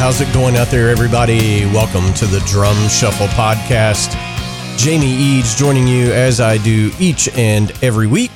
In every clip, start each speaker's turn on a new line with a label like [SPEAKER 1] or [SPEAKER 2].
[SPEAKER 1] How's it going out there, everybody? Welcome to the Drum Shuffle Podcast. Jamie Eads joining you as I do each and every week.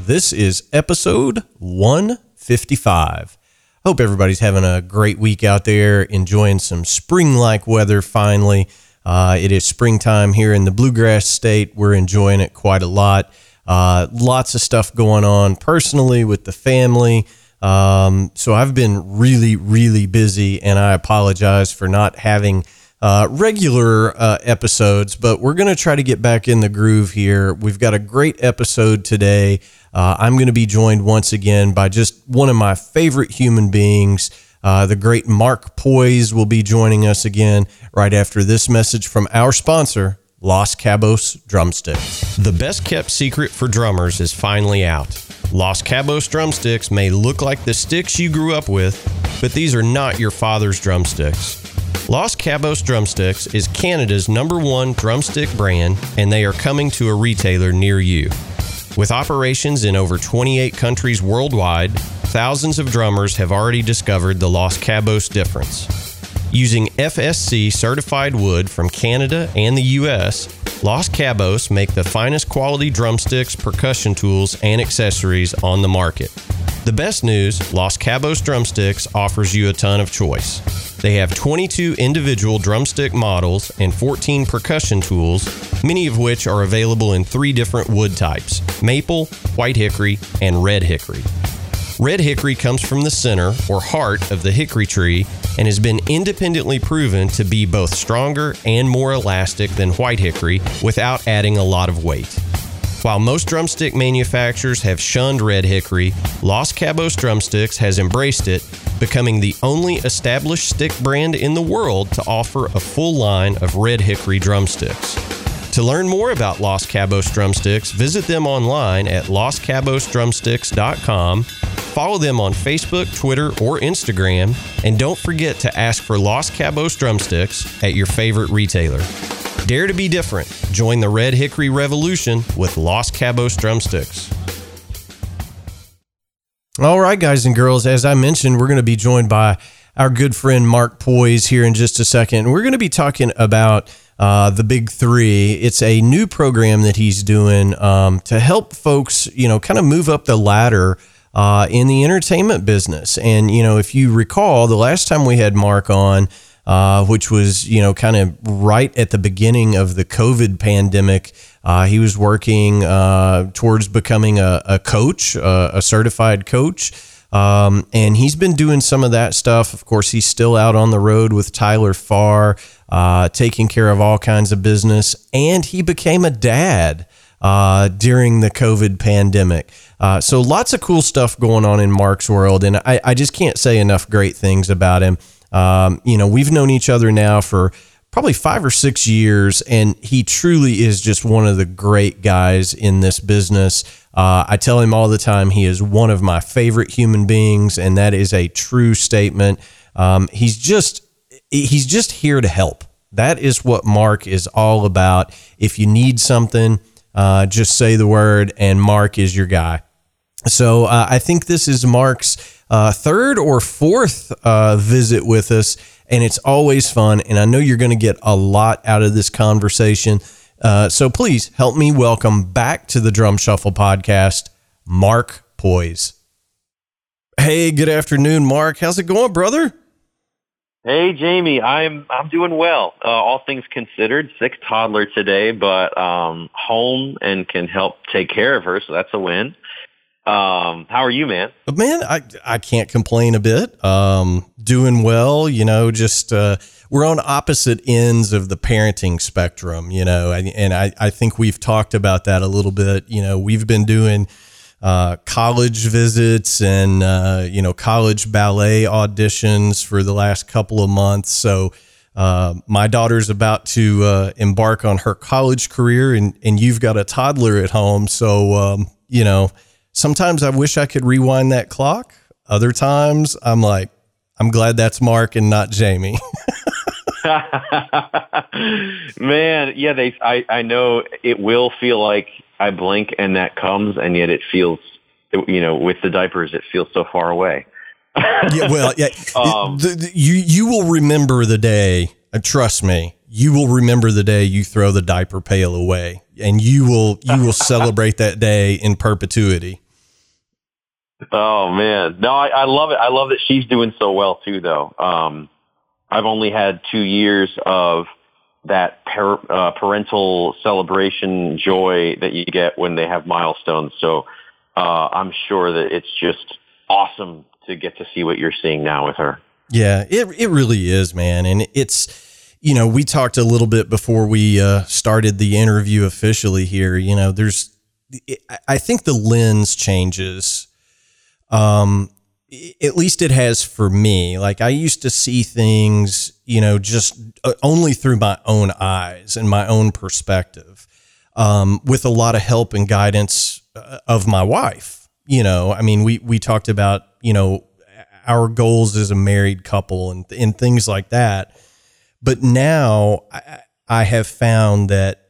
[SPEAKER 1] This is episode 155. Hope everybody's having a great week out there, enjoying some spring like weather finally. Uh, it is springtime here in the Bluegrass State. We're enjoying it quite a lot. Uh, lots of stuff going on personally with the family. Um, so I've been really, really busy, and I apologize for not having uh, regular uh, episodes, but we're going to try to get back in the groove here. We've got a great episode today. Uh, I'm going to be joined once again by just one of my favorite human beings. Uh, the great Mark Poiesz will be joining us again right after this message from our sponsor, Los Cabos Drumsticks. The best kept secret for drummers is finally out. Los Cabos drumsticks may look like the sticks you grew up with, but these are not your father's drumsticks. Los Cabos Drumsticks is Canada's number one drumstick brand, and they are coming to a retailer near you. With operations in over 28 countries worldwide, thousands of drummers have already discovered the Los Cabos difference. Using FSC certified wood from Canada and the US, Los Cabos make the finest quality drumsticks, percussion tools, and accessories on the market. The best news Los Cabos Drumsticks offers you a ton of choice. They have 22 individual drumstick models and 14 percussion tools, many of which are available in three different wood types maple, white hickory, and red hickory. Red hickory comes from the center or heart of the hickory tree and has been independently proven to be both stronger and more elastic than white hickory without adding a lot of weight. While most drumstick manufacturers have shunned red hickory, Los Cabos Drumsticks has embraced it, becoming the only established stick brand in the world to offer a full line of red hickory drumsticks. To learn more about Los Cabos Drumsticks, visit them online at loscabosdrumsticks.com Follow them on Facebook, Twitter, or Instagram, and don't forget to ask for Los Cabos drumsticks at your favorite retailer. Dare to be different. Join the Red Hickory Revolution with Los Cabos drumsticks. All right, guys and girls, as I mentioned, we're going to be joined by our good friend Mark Poiesz here in just a second. We're going to be talking about uh, the Big Three. It's a new program that he's doing um, to help folks, you know, kind of move up the ladder uh, in the entertainment business. And, you know, if you recall, the last time we had Mark on, uh, which was, you know, kind of right at the beginning of the COVID pandemic, uh, he was working uh, towards becoming a, a coach, a certified coach. Um, and he's been doing some of that stuff. Of course, he's still out on the road with Tyler Farr, uh, taking care of all kinds of business. And he became a dad uh, during the COVID pandemic. Uh, so lots of cool stuff going on in Mark's world, and I, I just can't say enough great things about him. Um, you know, we've known each other now for probably five or six years, and he truly is just one of the great guys in this business. Uh, I tell him all the time he is one of my favorite human beings, and that is a true statement. Um, he's just he's just here to help. That is what Mark is all about. If you need something, uh, just say the word, and Mark is your guy. So uh, I think this is Mark's uh, third or fourth uh, visit with us, and it's always fun. And I know you're going to get a lot out of this conversation. Uh, so please help me welcome back to the Drum Shuffle podcast, Mark Poiesz. Hey, good afternoon, Mark. How's it going, brother?
[SPEAKER 2] Hey Jamie, I'm I'm doing well. Uh, all things considered, sick toddler today, but um, home and can help take care of her, so that's a win. Um, how are you, man?
[SPEAKER 1] Man, I I can't complain a bit. Um, doing well, you know. Just uh, we're on opposite ends of the parenting spectrum, you know, and, and I I think we've talked about that a little bit. You know, we've been doing uh, college visits and uh, you know college ballet auditions for the last couple of months. So uh, my daughter's about to uh, embark on her college career, and and you've got a toddler at home. So um, you know sometimes I wish I could rewind that clock. Other times I'm like, I'm glad that's Mark and not Jamie.
[SPEAKER 2] Man, yeah, they. I I know it will feel like I blink and that comes, and yet it feels, you know, with the diapers, it feels so far away.
[SPEAKER 1] yeah, well, yeah, um, the, the, you you will remember the day. Uh, trust me, you will remember the day you throw the diaper pail away, and you will you will celebrate that day in perpetuity.
[SPEAKER 2] Oh man, no, I, I love it. I love that she's doing so well too, though. Um, I've only had two years of that uh, parental celebration joy that you get when they have milestones. So uh, I'm sure that it's just awesome to get to see what you're seeing now with her.
[SPEAKER 1] Yeah, it it really is, man, and it's you know we talked a little bit before we uh, started the interview officially here. You know, there's I think the lens changes. Um, at least it has for me. Like I used to see things, you know, just uh, only through my own eyes and my own perspective, um, with a lot of help and guidance uh, of my wife. You know, I mean, we we talked about you know our goals as a married couple and and things like that. But now I, I have found that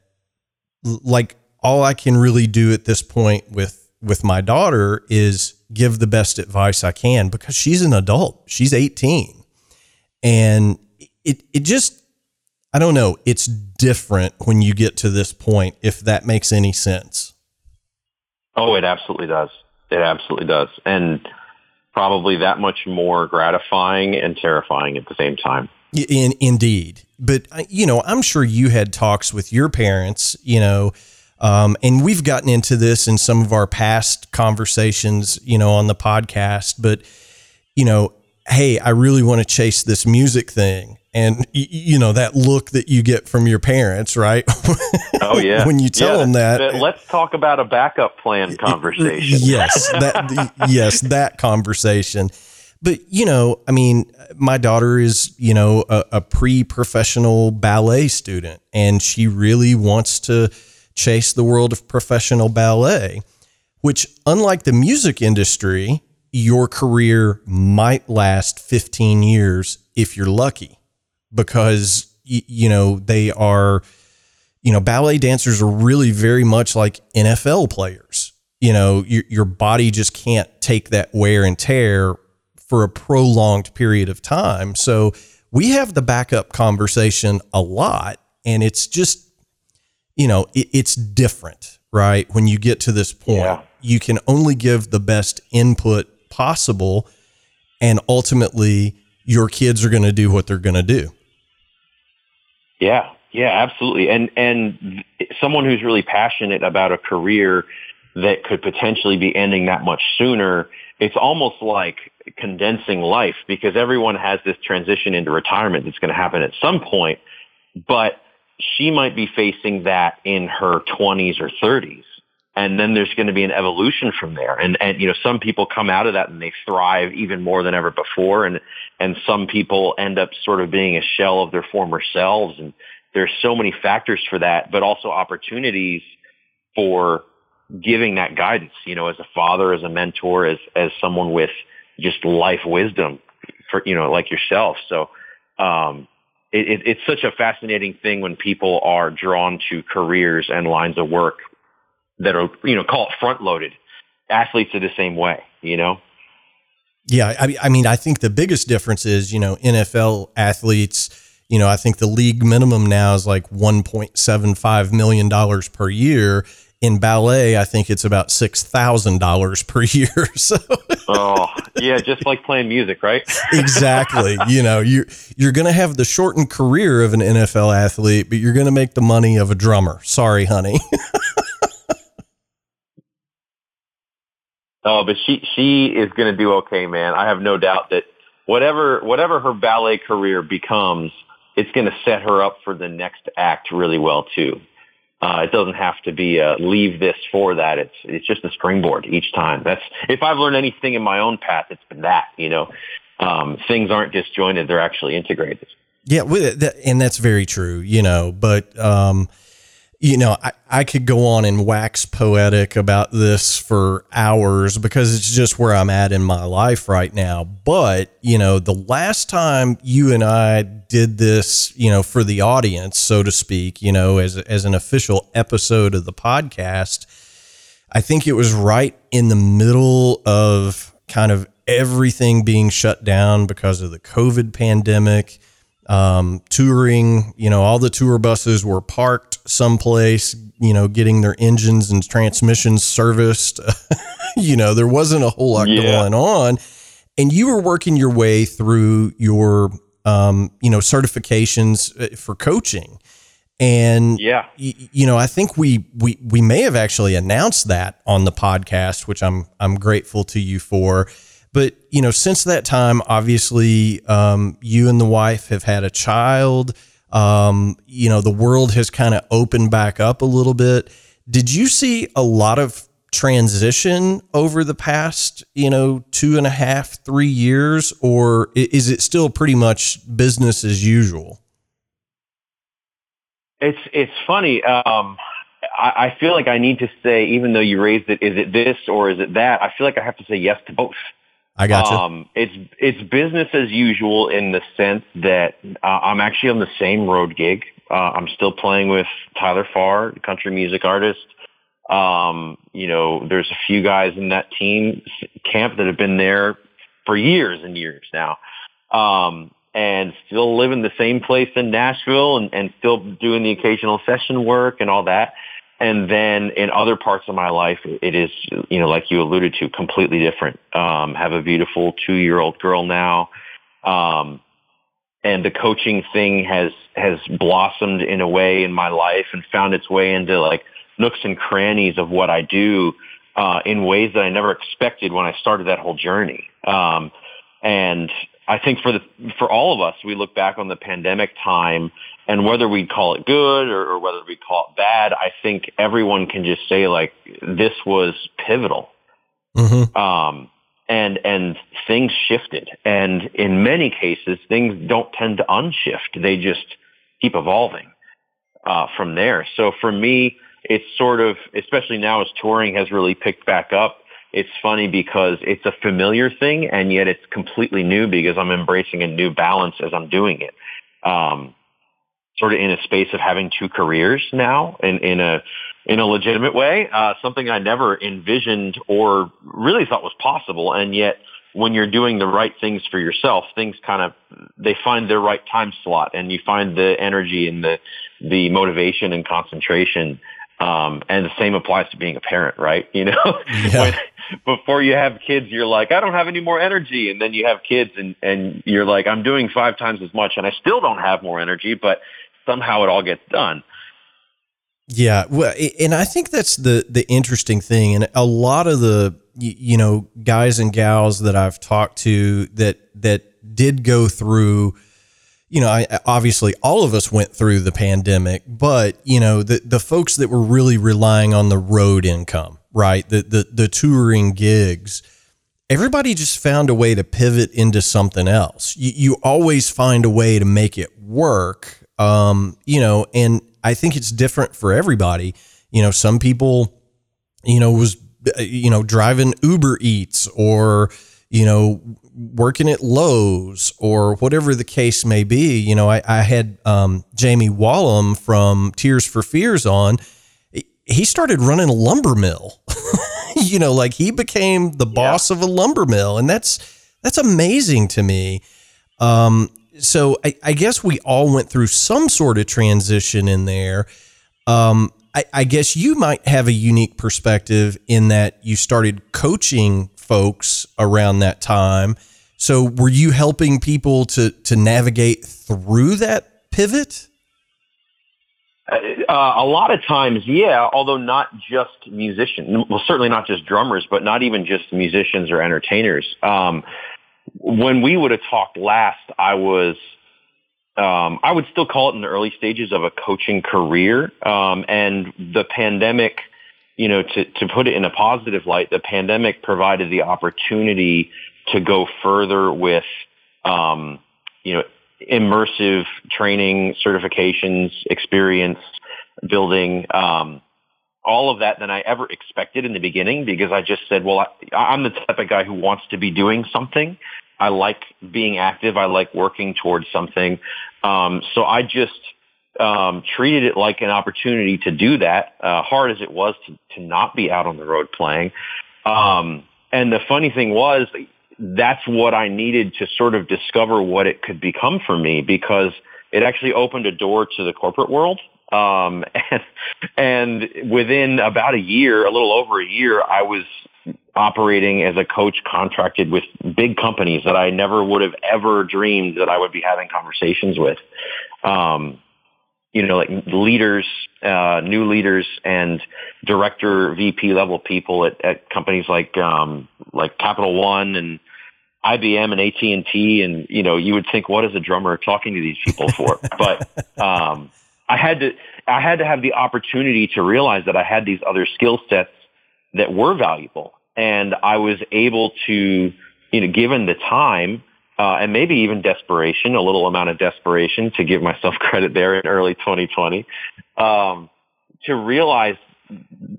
[SPEAKER 1] like all I can really do at this point with with my daughter is give the best advice I can because she's an adult. She's 18. And it it just I don't know, it's different when you get to this point if that makes any sense.
[SPEAKER 2] Oh, it absolutely does. It absolutely does. And probably that much more gratifying and terrifying at the same time.
[SPEAKER 1] In, indeed. But, uh, you know, I'm sure you had talks with your parents, you know, um, and we've gotten into this in some of our past conversations, you know, on the podcast. But, you know, hey, I really want to chase this music thing. And, you know, that look that you get from your parents, right?
[SPEAKER 2] Oh, yeah.
[SPEAKER 1] when you tell
[SPEAKER 2] yeah,
[SPEAKER 1] them that.
[SPEAKER 2] Let's talk about a backup plan conversation.
[SPEAKER 1] yes. That, yes, that conversation. But, you know, I mean, my daughter is, you know, a, a pre professional ballet student, and she really wants to chase the world of professional ballet, which, unlike the music industry, your career might last 15 years if you're lucky because, you know, they are, you know, ballet dancers are really very much like NFL players. You know, your, your body just can't take that wear and tear for a prolonged period of time. So we have the backup conversation a lot, and it's just you know, it, it's different, right? When you get to this point, yeah. you can only give the best input possible, and ultimately, your kids are going to do what they're going to do.
[SPEAKER 2] Yeah, yeah, absolutely. And and someone who's really passionate about a career that could potentially be ending that much sooner, it's almost like condensing life because everyone has this transition into retirement that's going to happen at some point, but she might be facing that in her 20s or 30s. And then there's going to be an evolution from there. And, and, you know, some people come out of that and they thrive even more than ever before. And, and some people end up sort of being a shell of their former selves. And there's so many factors for that, but also opportunities for giving that guidance, you know, as a father, as a mentor, as, as someone with just life wisdom for, you know, like yourself. So, um, it, it's such a fascinating thing when people are drawn to careers and lines of work that are, you know, call it front loaded. Athletes are the same way, you know?
[SPEAKER 1] Yeah. I, I mean, I think the biggest difference is, you know, NFL athletes, you know, I think the league minimum now is like $1.75 million per year in ballet, I think it's about six thousand dollars per year. So,
[SPEAKER 2] oh yeah, just like playing music, right?
[SPEAKER 1] exactly. You know, you you're going to have the shortened career of an NFL athlete, but you're going to make the money of a drummer. Sorry, honey.
[SPEAKER 2] oh, but she she is going to do okay, man. I have no doubt that whatever whatever her ballet career becomes, it's going to set her up for the next act really well too. Uh, it doesn't have to be a leave this for that. It's it's just a springboard each time. That's if I've learned anything in my own path, it's been that. You know, um, things aren't disjointed; they're actually integrated.
[SPEAKER 1] Yeah, and that's very true. You know, but um, you know, I, I could go on and wax poetic about this for hours because it's just where I'm at in my life right now. But, you know, the last time you and I did this, you know, for the audience, so to speak, you know, as, as an official episode of the podcast, I think it was right in the middle of kind of everything being shut down because of the COVID pandemic um, touring. You know, all the tour buses were parked someplace, you know, getting their engines and transmissions serviced. you know, there wasn't a whole lot yeah. going on. And you were working your way through your, um, you know, certifications uh, for coaching. And
[SPEAKER 2] yeah,
[SPEAKER 1] y- you know, I think we we we may have actually announced that on the podcast, which I'm I'm grateful to you for. But you know, since that time, obviously, um, you and the wife have had a child. Um, you know, the world has kind of opened back up a little bit. Did you see a lot of transition over the past, you know, two and a half, three years, or is it still pretty much business as usual?
[SPEAKER 2] It's it's funny. Um, I, I feel like I need to say, even though you raised it, is it this or is it that? I feel like I have to say yes to both.
[SPEAKER 1] I got you. Um,
[SPEAKER 2] it's it's business as usual in the sense that uh, I'm actually on the same road gig. Uh, I'm still playing with Tyler Farr, country music artist. Um, you know, there's a few guys in that team camp that have been there for years and years now, um, and still live in the same place in Nashville, and, and still doing the occasional session work and all that. And then in other parts of my life, it is, you know, like you alluded to, completely different. Um, have a beautiful two-year-old girl now. Um, and the coaching thing has, has blossomed in a way in my life and found its way into like nooks and crannies of what I do, uh, in ways that I never expected when I started that whole journey. Um, and I think for the, for all of us, we look back on the pandemic time and whether we call it good or, or whether we call it bad, I think everyone can just say like this was pivotal. Mm-hmm. Um, and and things shifted, and in many cases, things don't tend to unshift; they just keep evolving uh, from there. So for me, it's sort of, especially now as touring has really picked back up. It's funny because it's a familiar thing, and yet it's completely new because I'm embracing a new balance as I'm doing it. Um, sort of in a space of having two careers now in, in a in a legitimate way, uh, something I never envisioned or really thought was possible. And yet, when you're doing the right things for yourself, things kind of they find their right time slot, and you find the energy and the the motivation and concentration. Um, and the same applies to being a parent, right? You know, yeah. when, before you have kids, you're like, I don't have any more energy, and then you have kids, and and you're like, I'm doing five times as much, and I still don't have more energy, but somehow it all gets done.
[SPEAKER 1] Yeah, well, and I think that's the the interesting thing, and a lot of the you know guys and gals that I've talked to that that did go through, you know, I, obviously all of us went through the pandemic, but you know the the folks that were really relying on the road income, right, the the the touring gigs, everybody just found a way to pivot into something else. You, you always find a way to make it work um, you know, and I think it's different for everybody. You know, some people, you know, was you know driving Uber Eats or you know working at Lowe's or whatever the case may be. You know, I, I had um, Jamie Wollam from Tears for Fears on. He started running a lumber mill. you know, like he became the boss yeah. of a lumber mill, and that's that's amazing to me. Um, so I, I, guess we all went through some sort of transition in there. Um, I, I, guess you might have a unique perspective in that you started coaching folks around that time. So were you helping people to to navigate through that pivot?
[SPEAKER 2] Uh, a lot of times, yeah. Although not just musicians, well, certainly not just drummers, but not even just musicians or entertainers. Um, when we would have talked last, I was um, I would still call it in the early stages of a coaching career. Um, and the pandemic, you know, to, to put it in a positive light, the pandemic provided the opportunity to go further with, um, you know, immersive training, certifications, experience building, um, all of that than I ever expected in the beginning because I just said, well, I, I'm the type of guy who wants to be doing something. I like being active. I like working towards something. Um, so I just um, treated it like an opportunity to do that, uh, hard as it was to, to not be out on the road playing. Um, and the funny thing was, that's what I needed to sort of discover what it could become for me because it actually opened a door to the corporate world. Um, and, and within about a year, a little over a year, I was operating as a coach contracted with big companies that I never would have ever dreamed that I would be having conversations with. Um, you know, like leaders, uh, new leaders and director VP level people at, at companies like, um, like Capital One and IBM and AT&T. And, you know, you would think, what is a drummer talking to these people for? but, um, I had to, I had to have the opportunity to realize that I had these other skill sets that were valuable. And I was able to, you know, given the time, uh, and maybe even desperation, a little amount of desperation to give myself credit there in early 2020, um, to realize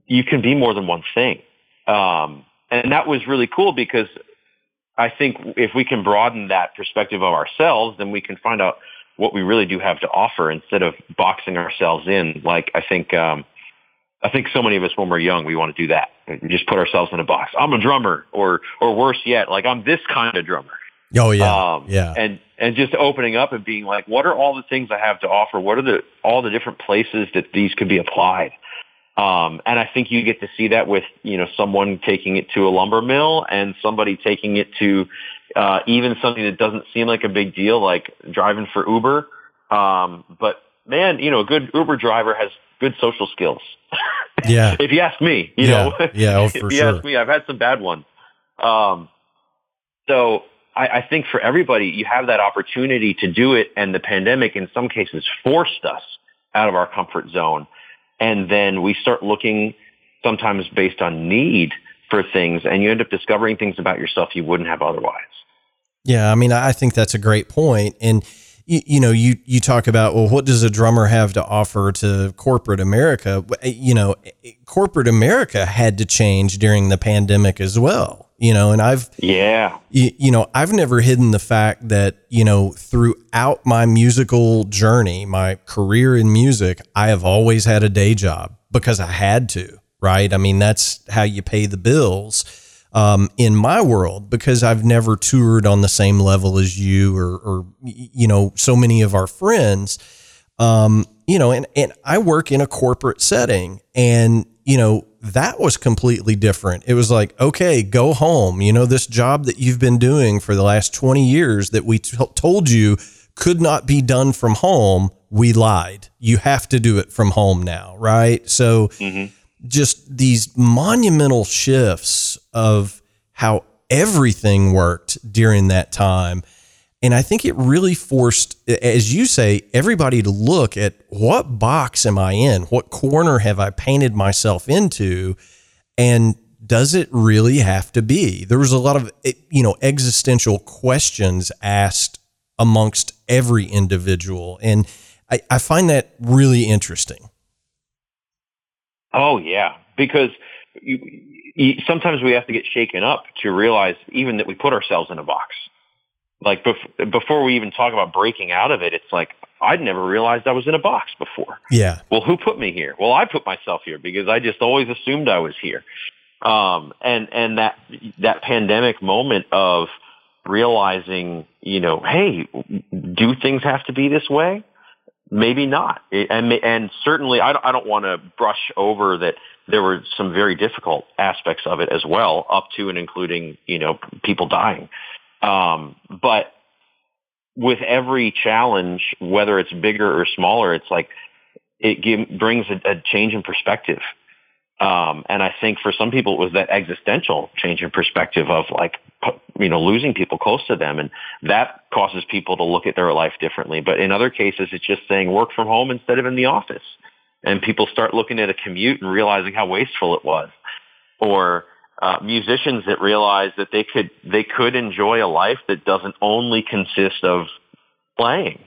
[SPEAKER 2] you can be more than one thing. Um, and that was really cool because I think if we can broaden that perspective of ourselves, then we can find out what we really do have to offer instead of boxing ourselves in. Like I think, um, I think so many of us when we're young, we want to do that. We just put ourselves in a box. I'm a drummer or, or worse yet, like I'm this kind of drummer.
[SPEAKER 1] Oh yeah, um, yeah.
[SPEAKER 2] And and just opening up and being like, what are all the things I have to offer? What are the all the different places that these could be applied? Um, and I think you get to see that with you know someone taking it to a lumber mill and somebody taking it to uh, even something that doesn't seem like a big deal, like driving for Uber. Um, but man, you know, a good Uber driver has good social skills.
[SPEAKER 1] Yeah.
[SPEAKER 2] if you ask me, you
[SPEAKER 1] yeah.
[SPEAKER 2] know,
[SPEAKER 1] yeah, oh,
[SPEAKER 2] if you
[SPEAKER 1] sure.
[SPEAKER 2] ask me, I've had some bad ones. Um, so I, I think for everybody, you have that opportunity to do it, and the pandemic, in some cases, forced us out of our comfort zone, and then we start looking sometimes based on need for things, and you end up discovering things about yourself you wouldn't have otherwise.
[SPEAKER 1] Yeah, I mean, I think that's a great point, and you, you know, you you talk about well, what does a drummer have to offer to corporate America? Eh, you know, eh, eh, corporate America had to change during the pandemic as well you know and i've
[SPEAKER 2] yeah
[SPEAKER 1] you, you, know i've never hidden the fact that you know throughout my musical journey my career in music i have always had a day job because i had to right i mean that's how you pay the bills um, in my world because i've never toured on the same level as you or, or you know so many of our friends um, you know and, and i work in a corporate setting and you know that was completely different. It was like, okay, go home. You know, this job that you've been doing for the last 20 years that we t- told you could not be done from home, we lied. You have to do it from home now, right? So, mm-hmm. Just these monumental shifts of how everything worked during that time. And I think it really forced, as you say, everybody to look at what box am I in? What corner have I painted myself into? And does it really have to be? There was a lot of, eh, you know, existential questions asked amongst every individual. And I, I find that really interesting.
[SPEAKER 2] Oh, yeah. Because you, you, sometimes we have to get shaken up to realize even that we put ourselves in a box like bef- before we even talk about breaking out of it, it's like I'd never realized I was in a box before.
[SPEAKER 1] Yeah.
[SPEAKER 2] Well, who put me here? Well, I put myself here because I just always assumed I was here. Um, and and that that pandemic moment of realizing, you know, hey, do things have to be this way? Maybe not. And and certainly, I don't, I don't want to brush over that there were some very difficult aspects of it as well, up to and including, you know, people dying. Um, but with every challenge, whether it's bigger or smaller, it's like it give, brings a, a change in perspective. Um, and I think for some people it was that existential change in perspective of like, you know, losing people close to them. And that causes people to look at their life differently. But in other cases, it's just saying work from home instead of in the office. And people start looking at a commute and realizing how wasteful it was. Or uh, musicians that realize that they could, they could enjoy a life that doesn't only consist of playing.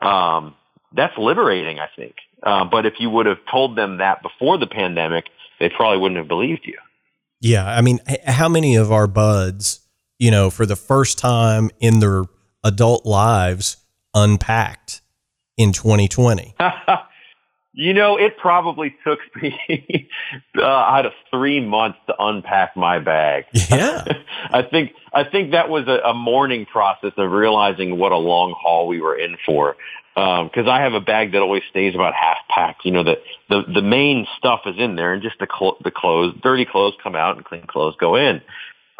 [SPEAKER 2] Um, that's liberating, I think. Uh, but if you would have told them that before the pandemic, they probably wouldn't have believed you.
[SPEAKER 1] Yeah, I mean, how many of our buds, you know, for the first time in their adult lives, unpacked in 2020?
[SPEAKER 2] you know, it probably took me uh, out of three months to unpack my bag.
[SPEAKER 1] Yeah,
[SPEAKER 2] I think I think that was a, a morning process of realizing what a long haul we were in for because um, I have a bag that always stays about half packed. You know, the the the main stuff is in there, and just the cl- the clothes, dirty clothes come out, and clean clothes go in.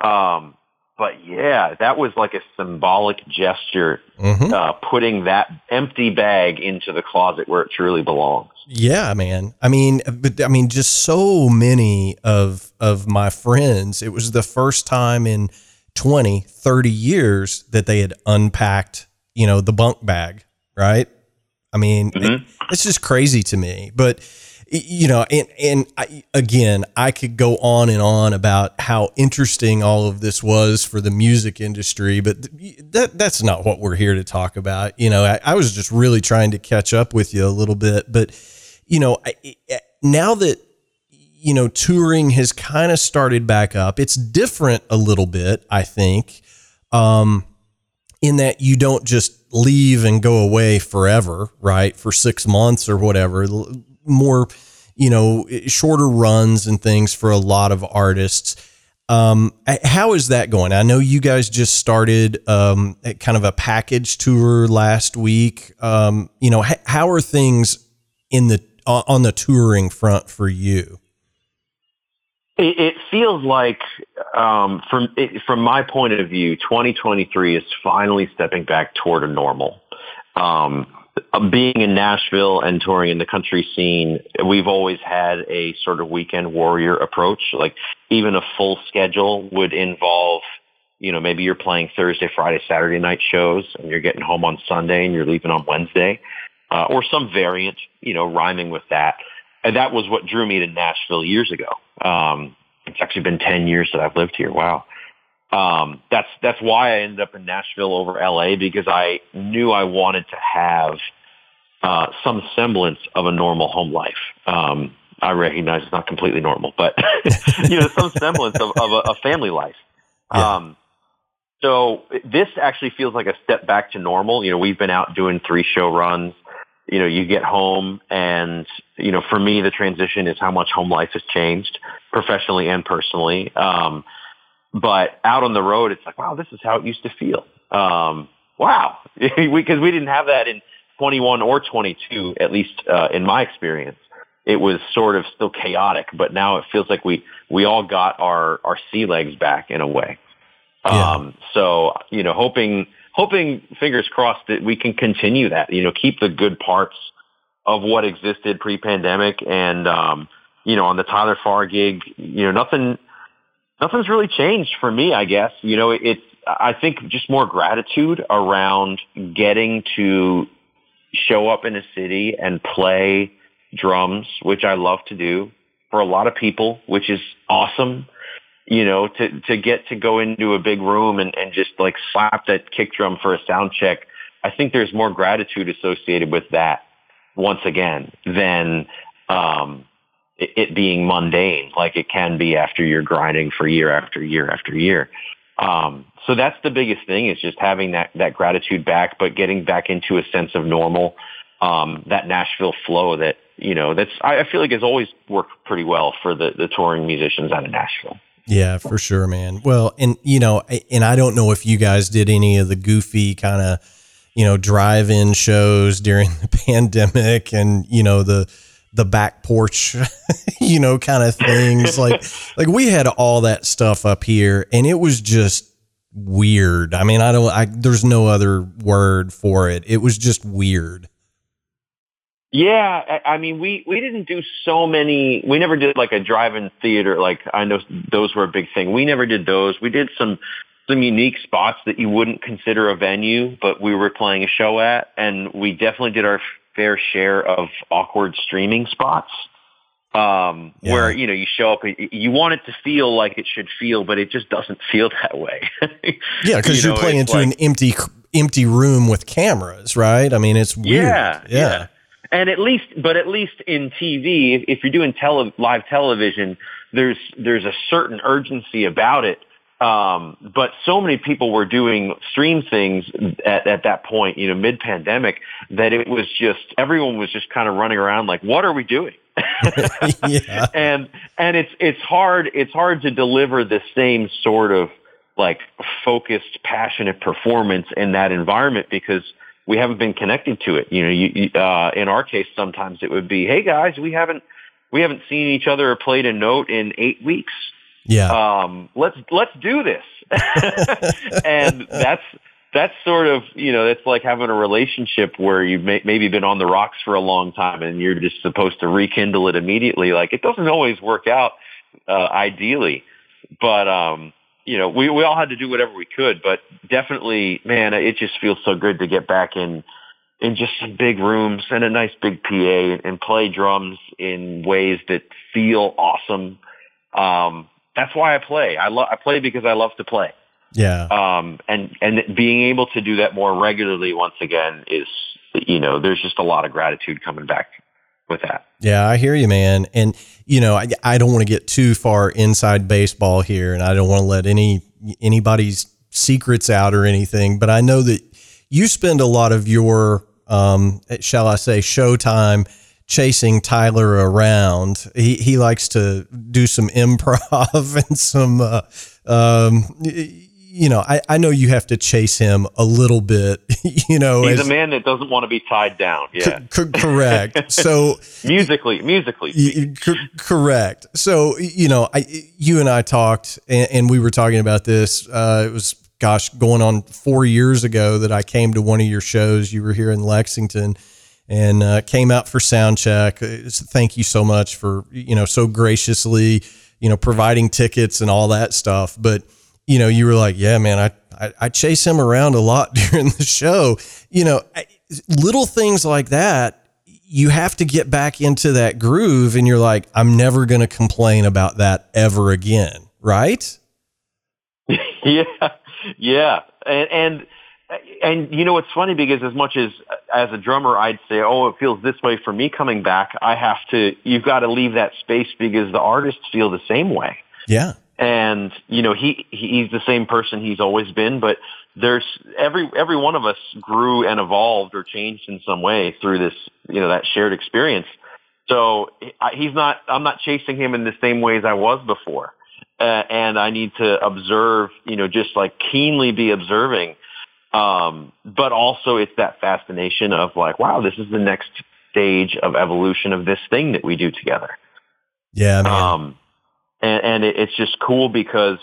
[SPEAKER 2] Um, but yeah, that was like a symbolic gesture, mm-hmm. uh, putting that empty bag into the closet where it truly belongs.
[SPEAKER 1] Yeah, man. I mean, but I mean, just so many of of my friends. It was the first time in 20, 30 years that they had unpacked, you know, the bunk bag right? I mean, mm-hmm. it, it's just crazy to me. But you know, and and I, again, I could go on and on about how interesting all of this was for the music industry, but that that's not what we're here to talk about. You know, I, I was just really trying to catch up with you a little bit, but you know, I, now that you know touring has kind of started back up, it's different a little bit. I think. Um, in that you don't just leave and go away forever, right? For six months or whatever. More, you know, shorter runs and things for a lot of artists. Um, how is that going? I know you guys just started um, kind of a package tour last week. Um, you know, how are things in the on the touring front for you?
[SPEAKER 2] It, it feels like, um, from it, from my point of view, 2023 is finally stepping back toward a normal. Um, being in Nashville and touring in the country scene, we've always had a sort of weekend warrior approach. Like even a full schedule would involve, you know, maybe you're playing Thursday, Friday, Saturday night shows and you're getting home on Sunday and you're leaving on Wednesday, uh, or some variant, you know, rhyming with that and that was what drew me to Nashville years ago. Um, it's actually been 10 years that I've lived here. Wow. Um, that's, that's why I ended up in Nashville over LA because I knew I wanted to have, uh, some semblance of a normal home life. Um, I recognize it's not completely normal, but you know, some semblance of, of a, a, family life. Yeah. Um, so this actually feels like a step back to normal. You know, we've been out doing three show runs you know, you get home and, you know, for me, the transition is how much home life has changed professionally and personally. Um, but out on the road, it's like, wow, this is how it used to feel. Um, wow. Because we, we didn't have that in 21 or 22, at least, uh, in my experience. It was sort of still chaotic, but now it feels like we, we all got our, our sea legs back in a way. Yeah. Um, so, you know, hoping, hoping, fingers crossed, that we can continue that. You know, keep the good parts of what existed pre-pandemic, and um, you know, on the Tyler Farr gig, you know, nothing, nothing's really changed for me. I guess you know, it's I think just more gratitude around getting to show up in a city and play drums, which I love to do for a lot of people, which is awesome you know, to, to get to go into a big room and, and just like slap that kick drum for a sound check, I think there's more gratitude associated with that once again than, um, it, being mundane like it can be after you're grinding for year after year after year. Um, so that's the biggest thing is just having that, that gratitude back, but getting back into a sense of normal, um, that Nashville flow that, you know, that's, I, I feel like has always worked pretty well for the, the touring musicians out of Nashville.
[SPEAKER 1] Yeah, for sure, man. Well, and you know, and I don't know if you guys did any of the goofy kind of, you know, drive-in shows during the pandemic and, you know, the the back porch, you know, kind of things. like like we had all that stuff up here and it was just weird. I mean, I don't I there's no other word for it. It was just weird.
[SPEAKER 2] Yeah, I, I mean, we we didn't do so many. We never did like a drive-in theater. Like I know those were a big thing. We never did those. We did some some unique spots that you wouldn't consider a venue, but we were playing a show at, and we definitely did our fair share of awkward streaming spots. Um,
[SPEAKER 1] Yeah.
[SPEAKER 2] where, you know, you show up, you want it to feel like it should feel, but it just doesn't feel that way.
[SPEAKER 1] Yeah, because
[SPEAKER 2] You
[SPEAKER 1] are
[SPEAKER 2] know,
[SPEAKER 1] playing into
[SPEAKER 2] like-
[SPEAKER 1] an empty empty room with cameras, right? I mean, it's weird.
[SPEAKER 2] Yeah, yeah. And at least, but at least in TV, if, you're doing tele, live television, there's there's a certain urgency about it. Um, but so many people were doing stream things at, at that point, you know, mid pandemic, that it was just everyone was just kind of running around like, what are we doing?
[SPEAKER 1] yeah.
[SPEAKER 2] and and it's it's hard it's hard to deliver the same sort of like focused passionate performance in that environment because we haven't been connected to it you know you, uh in our case sometimes it would be hey guys we haven't we haven't seen each other or played a note in 8 weeks
[SPEAKER 1] Yeah.
[SPEAKER 2] um, let's let's do this. and that's that's sort of you know it's like having a relationship where you've may, maybe been on the rocks for a long time and you're just supposed to rekindle it immediately. Like it doesn't always work out uh, ideally, but um, you know we we all had to do whatever we could. But definitely, man, it just feels so good to get back in in just some big rooms and a nice big PA and play drums in ways that feel awesome. Um, that's why I play. I love I play because I love to play.
[SPEAKER 1] yeah.
[SPEAKER 2] Um, and and being able to do that more regularly once again is you know there's just a lot of gratitude coming back with that.
[SPEAKER 1] Yeah, I hear you, man. And you know, I, I don't want to get too far inside baseball here, and I don't want to let any anybody's secrets out or anything. But I know that you spend a lot of your, um, shall I say, showtime chasing Tyler around. He he likes to do some improv and some, uh, um, you know, I, I know you have to chase him a little bit. You know,
[SPEAKER 2] He's
[SPEAKER 1] as-
[SPEAKER 2] a man that doesn't want to be tied down. Yeah,
[SPEAKER 1] c- correct. So
[SPEAKER 2] musically, musically.
[SPEAKER 1] Y-
[SPEAKER 2] speaking.
[SPEAKER 1] y- cor- correct. So you know, I you and I talked, and, and we were talking about this. Uh, it was gosh, going on four years ago that I came to one of your shows. You were here in Lexington, and uh, came out for sound check. Thank you so much for you know so graciously you know providing tickets and all that stuff. But you know, you were like, yeah, man, I. I, I chase him around a lot during the show. You know, I, little things like that you have to get back into that groove and you're like i'm never going to complain about that ever again right
[SPEAKER 2] yeah, yeah, and, and and you know it's funny because as much as as a drummer I'd say, oh, it feels this way for me coming back. I have to. You've got to leave that space because the artists feel the same way.
[SPEAKER 1] yeah
[SPEAKER 2] and you know he he's the same person he's always been but there's every every one of us grew and evolved or changed in some way through this you know that shared experience. So he's not i'm not chasing him in the same way as i was before. Uh, and i need to observe you know just like keenly be observing. Um but also it's that fascination of like wow this is the next stage of evolution of this thing that we do together.
[SPEAKER 1] Yeah man.
[SPEAKER 2] um, and, and it, it's just cool because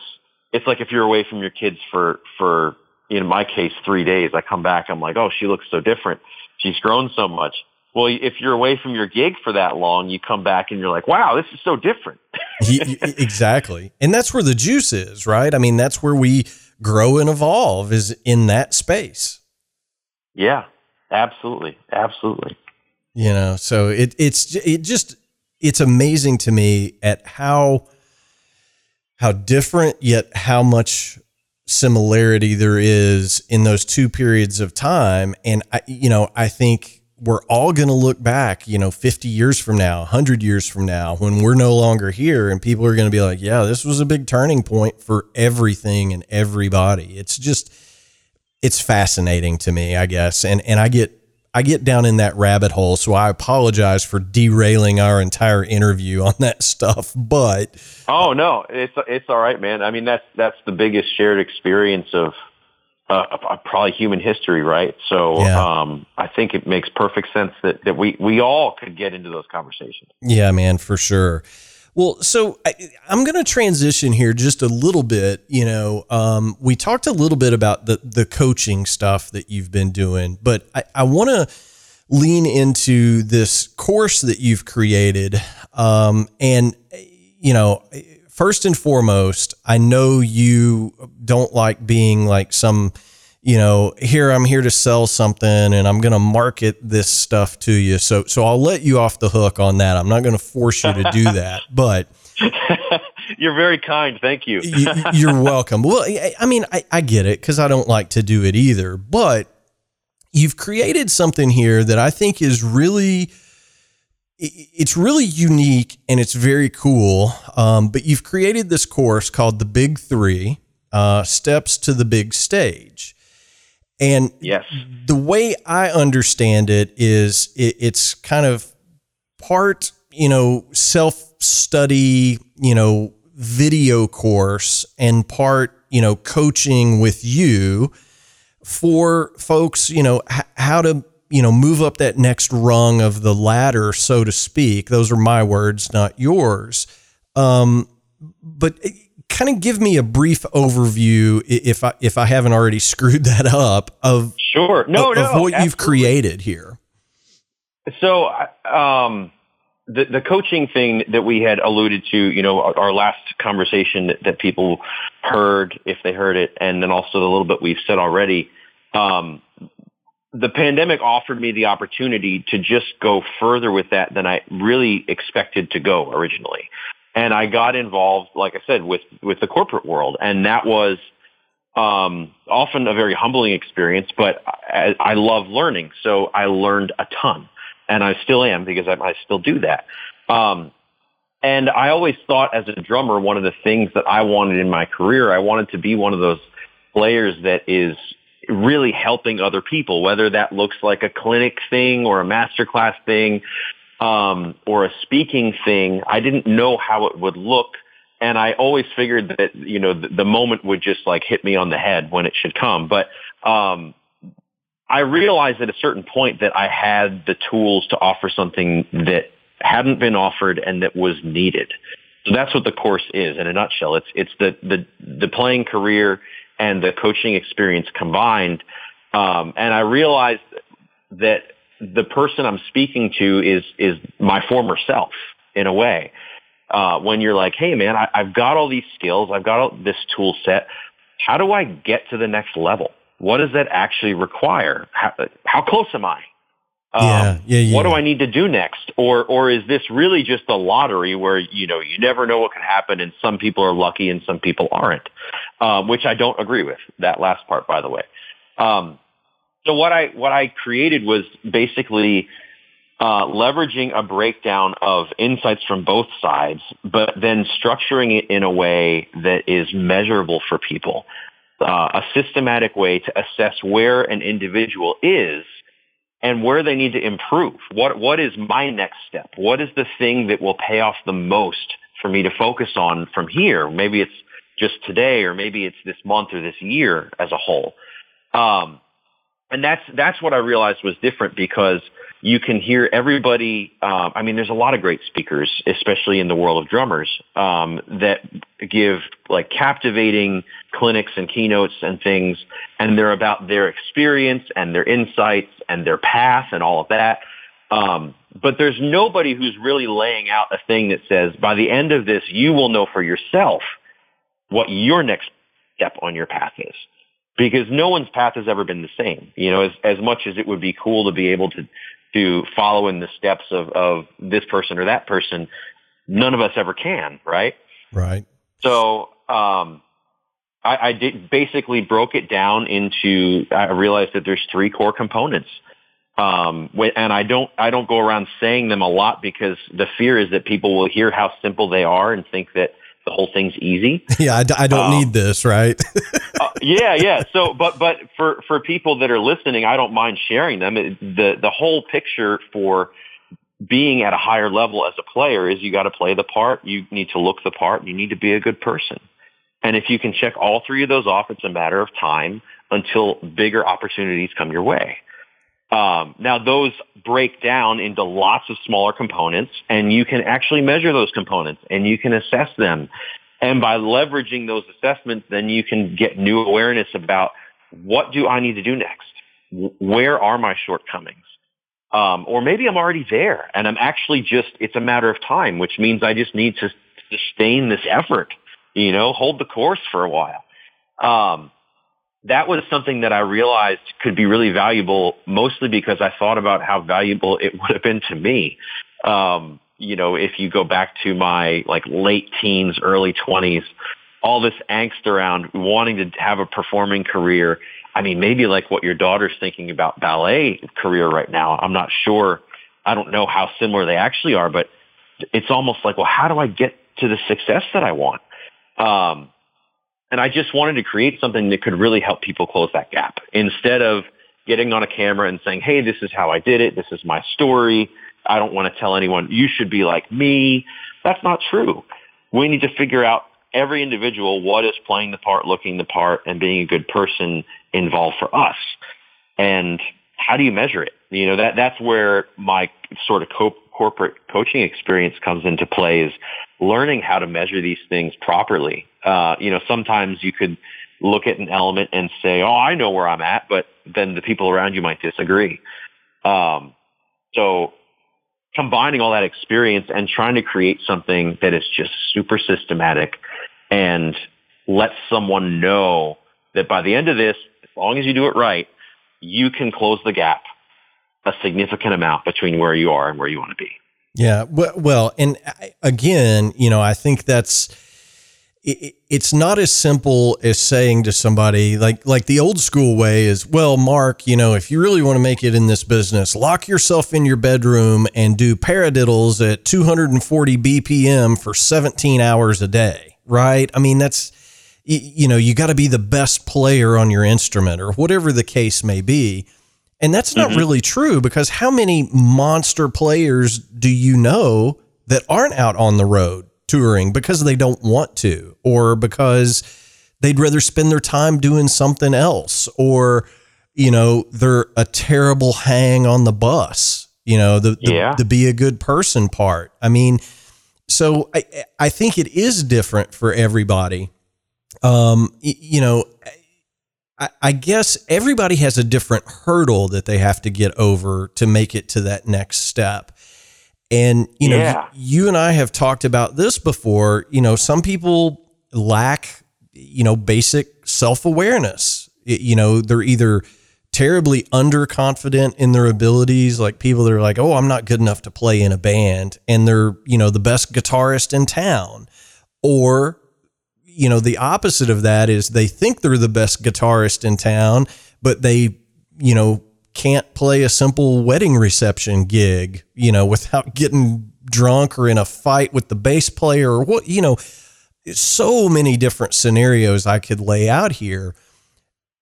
[SPEAKER 2] it's like if you're away from your kids for for in my case three days, I come back, I'm like, oh, she looks so different. She's grown so much. Well, if you're away from your gig for that long, you come back and you're like, wow, this is so different.
[SPEAKER 1] Exactly and that's where the juice is right i mean that's where we grow and evolve is in that space
[SPEAKER 2] yeah, absolutely, absolutely.
[SPEAKER 1] you know so it it's it just it's amazing to me at how how different yet how much similarity there is in those two periods of time. And I you know I think we're all going to look back you know 50 years from now 100 years from now when we're no longer here and people are going to be like yeah this was a big turning point for everything and everybody. It's just it's fascinating to me I guess. And and I get I get down in that rabbit hole, so I apologize for derailing our entire interview on that stuff. But
[SPEAKER 2] Oh no, it's it's all right, man. I mean, that's that's the biggest shared experience of uh, probably human history, right? So
[SPEAKER 1] Yeah.
[SPEAKER 2] um, I think it makes perfect sense that that we we all could get into those conversations.
[SPEAKER 1] yeah, man, for sure. Well, so I, I'm going to transition here just a little bit. You know, um, we talked a little bit about the the coaching stuff that you've been doing, but I, I want to lean into this course that you've created. Um, and, you know, first and foremost, I know you don't like being like some, you know, here I'm here to sell something and I'm going to market this stuff to you. So, so I'll let you off the hook on that. I'm not going to force you to do that, but
[SPEAKER 2] you're very kind. Thank you.
[SPEAKER 1] you're welcome. Well, I mean, I, I get it because I don't like to do it either, but you've created something here that I think is really it's really unique and it's very cool. Um, but you've created this course called the Big Three uh, Steps to the Big Stage. And
[SPEAKER 2] yes.
[SPEAKER 1] the way I understand it is it, it's kind of part, you know, self study, you know, video course and part, you know, coaching with you for folks, you know, h- how to, you know, move up that next rung of the ladder, so to speak. Those are my words, not yours. Um, but kind of give me a brief overview, if I if I haven't already screwed that up, of
[SPEAKER 2] sure, no,
[SPEAKER 1] of,
[SPEAKER 2] no,
[SPEAKER 1] of what
[SPEAKER 2] absolutely.
[SPEAKER 1] you've created here.
[SPEAKER 2] So, um, the, the coaching thing that we had alluded to, you know, our, our last conversation that, that, people heard, if they heard it, and then also the little bit we've said already, um, the pandemic offered me the opportunity to just go further with that than I really expected to go originally. And I got involved, like I said, with, with the corporate world. And that was, um, often a very humbling experience, but I, I love learning. So I learned a ton and I still am because I, I still do that. Um, and I always thought as a drummer, one of the things that I wanted in my career, I wanted to be one of those players that is really helping other people, whether that looks like a clinic thing or a masterclass thing, um, or a speaking thing. I didn't know how it would look. And I always figured that, you know, the, the moment would just like hit me on the head when it should come. But, um, I realized at a certain point that I had the tools to offer something that hadn't been offered and that was needed. So that's what the course is in a nutshell. It's it's the the the playing career and the coaching experience combined. Um, and I realized that the person I'm speaking to is is my former self in a way. Uh, when you're like, hey man, I, I've got all these skills, I've got all this tool set. How do I get to the next level? what does that actually require? How, how close am I?
[SPEAKER 1] Um, yeah, yeah, yeah.
[SPEAKER 2] What do I need to do next? Or, or is this really just a lottery where, you know, you never know what can happen and some people are lucky and some people aren't, um, which I don't agree with that last part, by the way. Um, so what I, what I created was basically, uh, leveraging a breakdown of insights from both sides, but then structuring it in a way that is measurable for people uh, a systematic way to assess where an individual is and where they need to improve. What, what is my next step? What is the thing that will pay off the most for me to focus on from here? Maybe it's just today or maybe it's this month or this year as a whole. Um, and that's, that's what I realized was different because you can hear everybody. Uh, I mean, there's a lot of great speakers, especially in the world of drummers, um, that give like captivating clinics and keynotes and things, and they're about their experience and their insights and their path and all of that. Um, but there's nobody who's really laying out a thing that says, by the end of this, you will know for yourself what your next step on your path is. Because no one's path has ever been the same. You know, as, as much as it would be cool to be able to to follow in the steps of, of this person or that person, none of us ever can, right?
[SPEAKER 1] Right.
[SPEAKER 2] So um, I, I did basically broke it down into. I realized that there's three core components, um, and I don't I don't go around saying them a lot because the fear is that people will hear how simple they are and think that the whole thing's easy.
[SPEAKER 1] Yeah, I, I don't um, need this, right?
[SPEAKER 2] uh, yeah, yeah. So, but but for for people that are listening, I don't mind sharing them. It, the the whole picture for being at a higher level as a player is you got to play the part, you need to look the part, you need to be a good person. And if you can check all three of those off, it's a matter of time until bigger opportunities come your way. Um, now those break down into lots of smaller components and you can actually measure those components and you can assess them. And by leveraging those assessments, then you can get new awareness about what do I need to do next? Where are my shortcomings? Um, or maybe I'm already there and I'm actually just, it's a matter of time, which means I just need to sustain this effort, you know, hold the course for a while. Um, that was something that I realized could be really valuable, mostly because I thought about how valuable it would have been to me. Um, you know, if you go back to my like late teens, early twenties, all this angst around wanting to have a performing career. I mean, maybe like what your daughter's thinking about ballet career right now. I'm not sure. I don't know how similar they actually are, but it's almost like, well, how do I get to the success that I want? Um, and I just wanted to create something that could really help people close that gap instead of getting on a camera and saying, Hey, this is how I did it. This is my story. I don't want to tell anyone you should be like me. That's not true. We need to figure out every individual what is playing the part, looking the part, and being a good person involved for us. And how do you measure it? You know, that, that's where my sort of co- corporate coaching experience comes into play is learning how to measure these things properly. Uh, you know, sometimes you could look at an element and say, oh, I know where I'm at, but then the people around you might disagree. Um, so combining all that experience and trying to create something that is just super systematic and let someone know that by the end of this, as long as you do it right, you can close the gap a significant amount between where you are and where you want to be.
[SPEAKER 1] Yeah. Well, and again, you know, I think that's it's not as simple as saying to somebody like like the old school way is well mark you know if you really want to make it in this business lock yourself in your bedroom and do paradiddles at 240 bpm for 17 hours a day right? I mean that's you know you got to be the best player on your instrument or whatever the case may be. And that's not mm-hmm. really true because how many monster players do you know that aren't out on the road touring because they don't want to or because they'd rather spend their time doing something else or you know they're a terrible hang on the bus you know the, the, yeah. the be a good person part. I mean so i i think it is different for everybody. Um you know I, I guess everybody has a different hurdle that they have to get over to make it to that next step and, you know, yeah. you and I have talked about this before. You know, some people lack, you know, basic self awareness. You know, they're either terribly underconfident in their abilities, like people that are like, oh, I'm not good enough to play in a band, and they're, you know, the best guitarist in town. Or, you know, the opposite of that is they think they're the best guitarist in town, but they, you know, can't play a simple wedding reception gig, you know, without getting drunk or in a fight with the bass player or what, you know, so many different scenarios I could lay out here.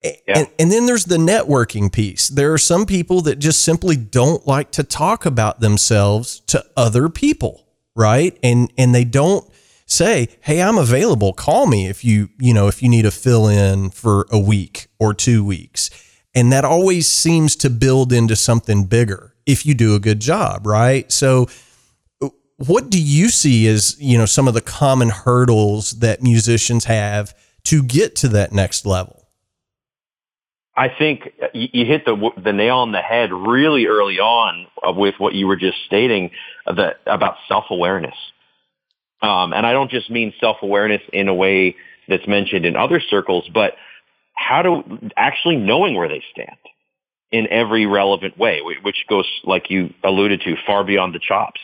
[SPEAKER 1] Yeah. And, and, then there's the networking piece. There are some people that just simply don't like to talk about themselves to other people, right? And and they don't say, "Hey, I'm available. Call me if you, you know, if you need a fill in for a week or 2 weeks." And that always seems to build into something bigger if you do a good job, right? So, what do you see as you know some of the common hurdles that musicians have to get to that next level?
[SPEAKER 2] I think you hit the the nail on the head really early on with what you were just stating that about self awareness, um, and I don't just mean self awareness in a way that's mentioned in other circles, but how to actually knowing where they stand in every relevant way, which goes, like you alluded to, far beyond the chops.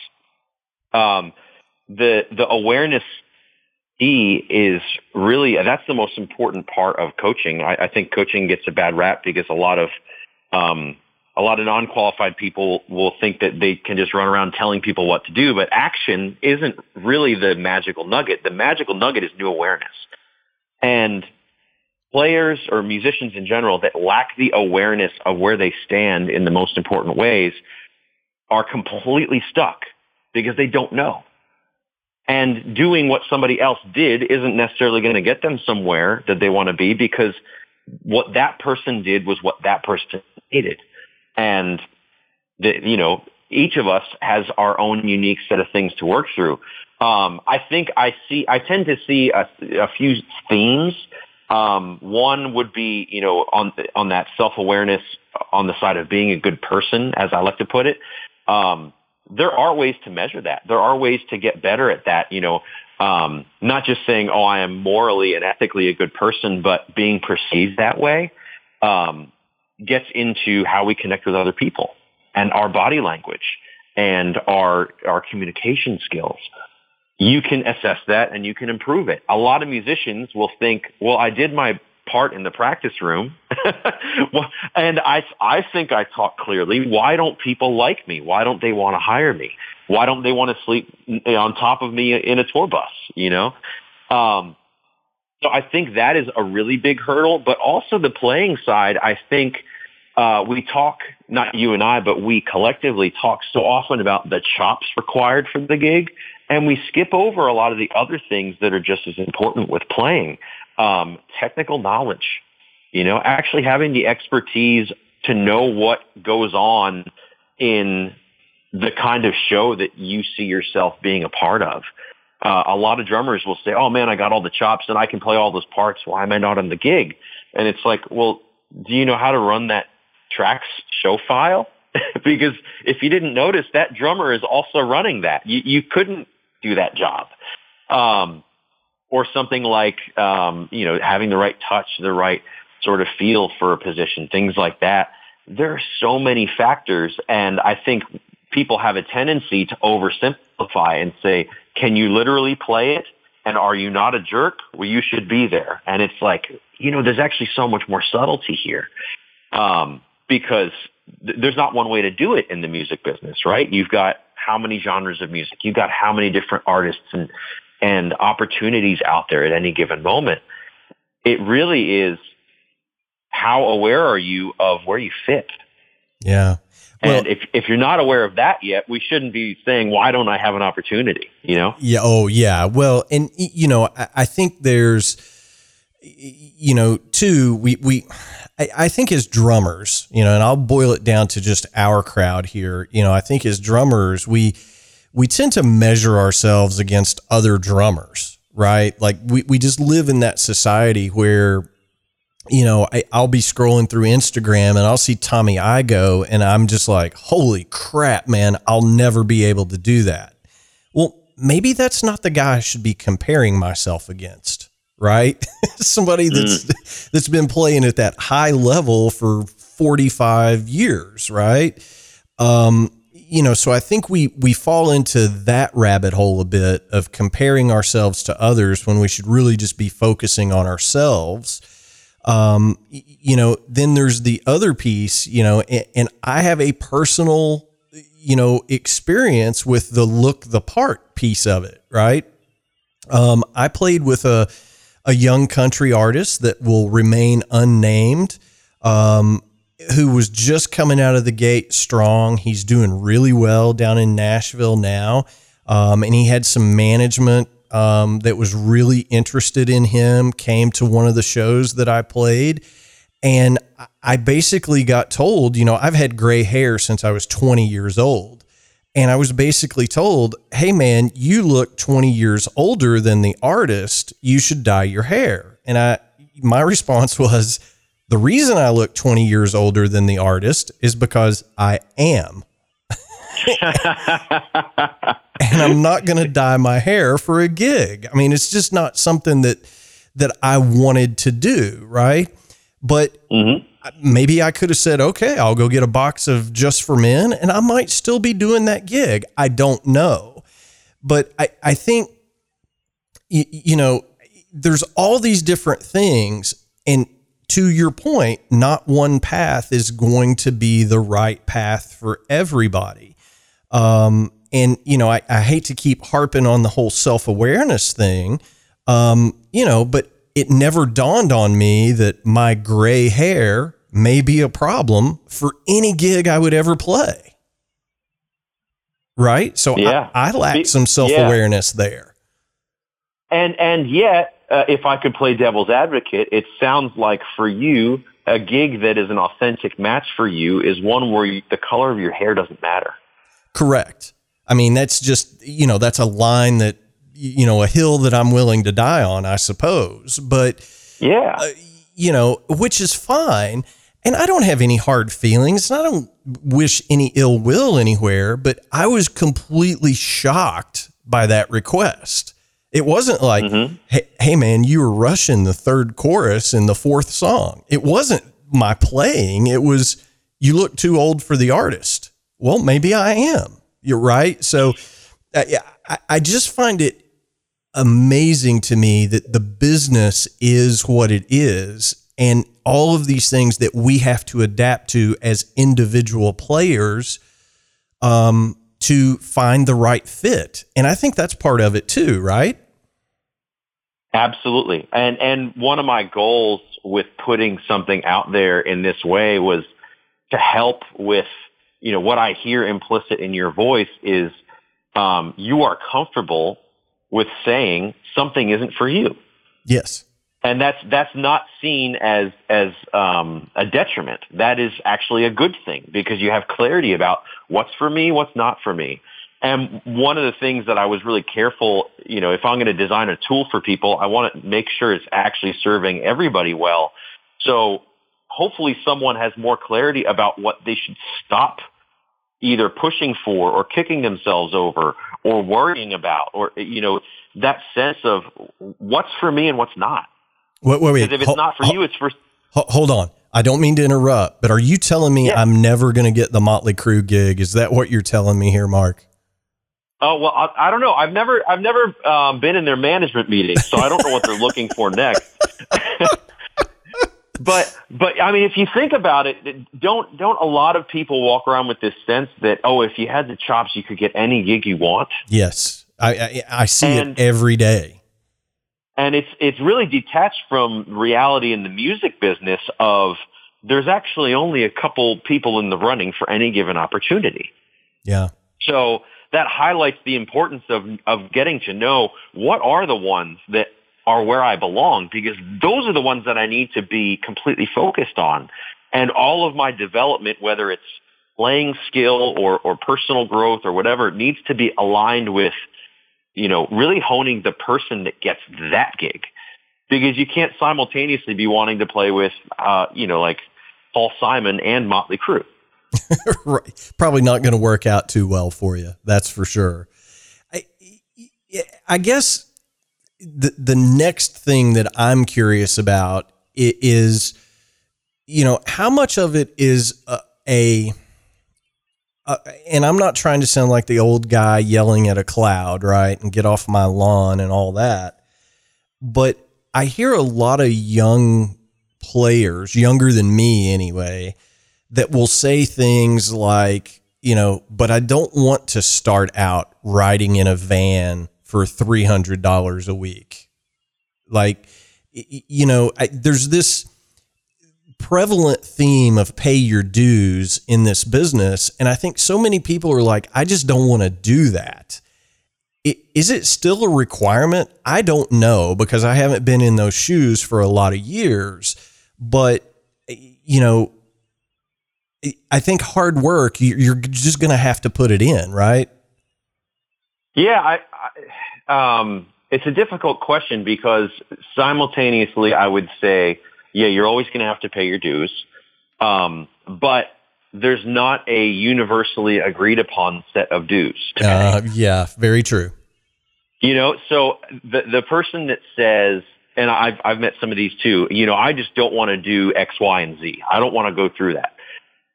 [SPEAKER 2] Um, the the awareness D is really that's the most important part of coaching. I, I think coaching gets a bad rap because a lot of um, a lot of non-qualified people will think that they can just run around telling people what to do, but action isn't really the magical nugget. The magical nugget is new awareness. And players or musicians in general that lack the awareness of where they stand in the most important ways are completely stuck because they don't know. And doing what somebody else did isn't necessarily going to get them somewhere that they want to be because what that person did was what that person needed. And the, you know, each of us has our own unique set of things to work through. Um, I think I see, I tend to see a, a few themes Um, one would be, you know, on on that self awareness on the side of being a good person, as I like to put it. Um, there are ways to measure that. There are ways to get better at that. You know, um, not just saying, "Oh, I am morally and ethically a good person," but being perceived that way um, gets into how we connect with other people and our body language and our our communication skills. You can assess that and you can improve it. A lot of musicians will think, "Well, I did my part in the practice room. and I, I think I talk clearly. Why don't people like me? Why don't they want to hire me? Why don't they want to sleep on top of me in a tour bus? You know? Um, so I think that is a really big hurdle, but also the playing side, I think, uh, we talk, not you and I, but we collectively talk so often about the chops required for the gig, and we skip over a lot of the other things that are just as important with playing um, technical knowledge, you know, actually having the expertise to know what goes on in the kind of show that you see yourself being a part of. Uh, a lot of drummers will say, "Oh man, I got all the chops and I can play all those parts. Why am I not on the gig?" And it's like, well, do you know how to run that tracks show file? because if you didn't notice, that drummer is also running that. You, you couldn't do that job. Um, or something like um, you know having the right touch, the right sort of feel for a position, things like that. There are so many factors, and I think people have a tendency to oversimplify and say, "Can you literally play it?" And are you not a jerk? Well, you should be there. And it's like, you know, there's actually so much more subtlety here. Um, because th- there's not one way to do it in the music business, right? You've got how many genres of music? You've got how many different artists and and opportunities out there at any given moment. It really is how aware are you of where you fit?
[SPEAKER 1] Yeah.
[SPEAKER 2] Well, and if if you're not aware of that yet, we shouldn't be saying, "Why don't I have an opportunity?" You know?
[SPEAKER 1] Yeah. Oh, yeah. Well, and you know, I, I think there's, you know, too. We we, I, I think as drummers, you know, and I'll boil it down to just our crowd here. You know, I think as drummers, we we tend to measure ourselves against other drummers, right? Like we, we just live in that society where, you know, I, will be scrolling through Instagram and I'll see Tommy Igoe and I'm just like, holy crap, man, I'll never be able to do that. Well, maybe that's not the guy I should be comparing myself against, right? Somebody that's mm. that's been playing at that high level for 45 years, right? Um, you know, so I think we we fall into that rabbit hole a bit of comparing ourselves to others when we should really just be focusing on ourselves. Um, you know, then there's the other piece, you know, and, and I have a personal, you know, experience with the look the part piece of it, right? Um, I played with a a young country artist that will remain unnamed. Um, who was just coming out of the gate strong. He's doing really well down in Nashville now. Um, and he had some management um, that was really interested in him, came to one of the shows that I played. And I basically got told, you know, I've had gray hair since I was 20 years old. And I was basically told, hey, man, you look 20 years older than the artist. You should dye your hair. And I, my response was, the reason I look 20 years older than the artist is because I am. and I'm not going to dye my hair for a gig. I mean, it's just not something that that I wanted to do, right? But mm-hmm. Maybe I could have said, "Okay, I'll go get a box of Just for Men," and I might still be doing that gig. I don't know, but I I think you, you know there's all these different things, and to your point, not one path is going to be the right path for everybody. Um, and, you know, I, I, hate to keep harping on the whole self awareness thing, um, you know, but it never dawned on me that my gray hair may be a problem for any gig I would ever play. Right. So yeah. I, I lack some self awareness yeah. there.
[SPEAKER 2] And, and yet, uh, if I could play devil's advocate, it sounds like for you, a gig that is an authentic match for you is one where you, the color of your hair doesn't matter.
[SPEAKER 1] Correct. I mean, that's just, you know, that's a line that, you know, a hill that I'm willing to die on, I suppose. But,
[SPEAKER 2] Yeah. Uh,
[SPEAKER 1] you know, which is fine. And I don't have any hard feelings. And I don't wish any ill will anywhere, but I was completely shocked by that request. It wasn't like, mm-hmm. hey, hey, man, you were rushing the third chorus in the fourth song. It wasn't my playing. It was, you look too old for the artist. Well, maybe I am. You're right. So I, I just find it amazing to me that the business is what it is. And all of these things that we have to adapt to as individual players um, to find the right fit. And I think that's part of it too, right?
[SPEAKER 2] Absolutely. And and one of my goals with putting something out there in this way was to help with, you know, what I hear implicit in your voice is um, you are comfortable with saying something isn't for you.
[SPEAKER 1] Yes.
[SPEAKER 2] And that's that's not seen as as um, a detriment. That is actually a good thing because you have clarity about what's for me, what's not for me. And one of the things that I was really careful, you know, if I'm going to design a tool for people, I want to make sure it's actually serving everybody well. So hopefully someone has more clarity about what they should stop either pushing for or kicking themselves over or worrying about or, you know, that sense of what's for me and what's not.
[SPEAKER 1] Wait, wait, wait.
[SPEAKER 2] Because if it's hold, not for hold, you, it's for.
[SPEAKER 1] Hold on. I don't mean to interrupt, but are you telling me yeah. I'm never going to get the Motley Crue gig? Is that what you're telling me here, Mark?
[SPEAKER 2] Oh well, I, I don't know. I've never, I've never um, been in their management meetings, so I don't know what they're looking for next. but, but I mean, if you think about it, don't don't a lot of people walk around with this sense that oh, if you had the chops, you could get any gig you want?
[SPEAKER 1] Yes, I I, I see and, it every day.
[SPEAKER 2] And it's it's really detached from reality in the music business of there's actually only a couple people in the running for any given opportunity.
[SPEAKER 1] Yeah.
[SPEAKER 2] So that highlights the importance of, of getting to know what are the ones that are where I belong because those are the ones that I need to be completely focused on. And all of my development, whether it's playing skill or, or personal growth or whatever, needs to be aligned with, you know, really honing the person that gets that gig. Because you can't simultaneously be wanting to play with, uh, you know, like Paul Simon and Motley Crue.
[SPEAKER 1] right. Probably not going to work out too well for you. That's for sure. I, I guess the the next thing that I'm curious about is, you know, how much of it is a, a uh, and I'm not trying to sound like the old guy yelling at a cloud, right? And get off my lawn and all that. But I hear a lot of young players, younger than me anyway, that will say things like, you know, but I don't want to start out riding in a van for $300 a week. Like, you know, I, there's this prevalent theme of pay your dues in this business. And I think so many people are like, I just don't want to do that. Is it still a requirement? I don't know because I haven't been in those shoes for a lot of years. But, you know, I think hard work, you're just going to have to put it in, right?
[SPEAKER 2] Yeah, I, I, um, it's a difficult question because simultaneously, I would say, yeah, you're always going to have to pay your dues, um, but there's not a universally agreed upon set of dues.
[SPEAKER 1] Uh, yeah, very true.
[SPEAKER 2] You know, so the the person that says, and I've I've met some of these too. You know, I just don't want to do X, Y, and Z. I don't want to go through that.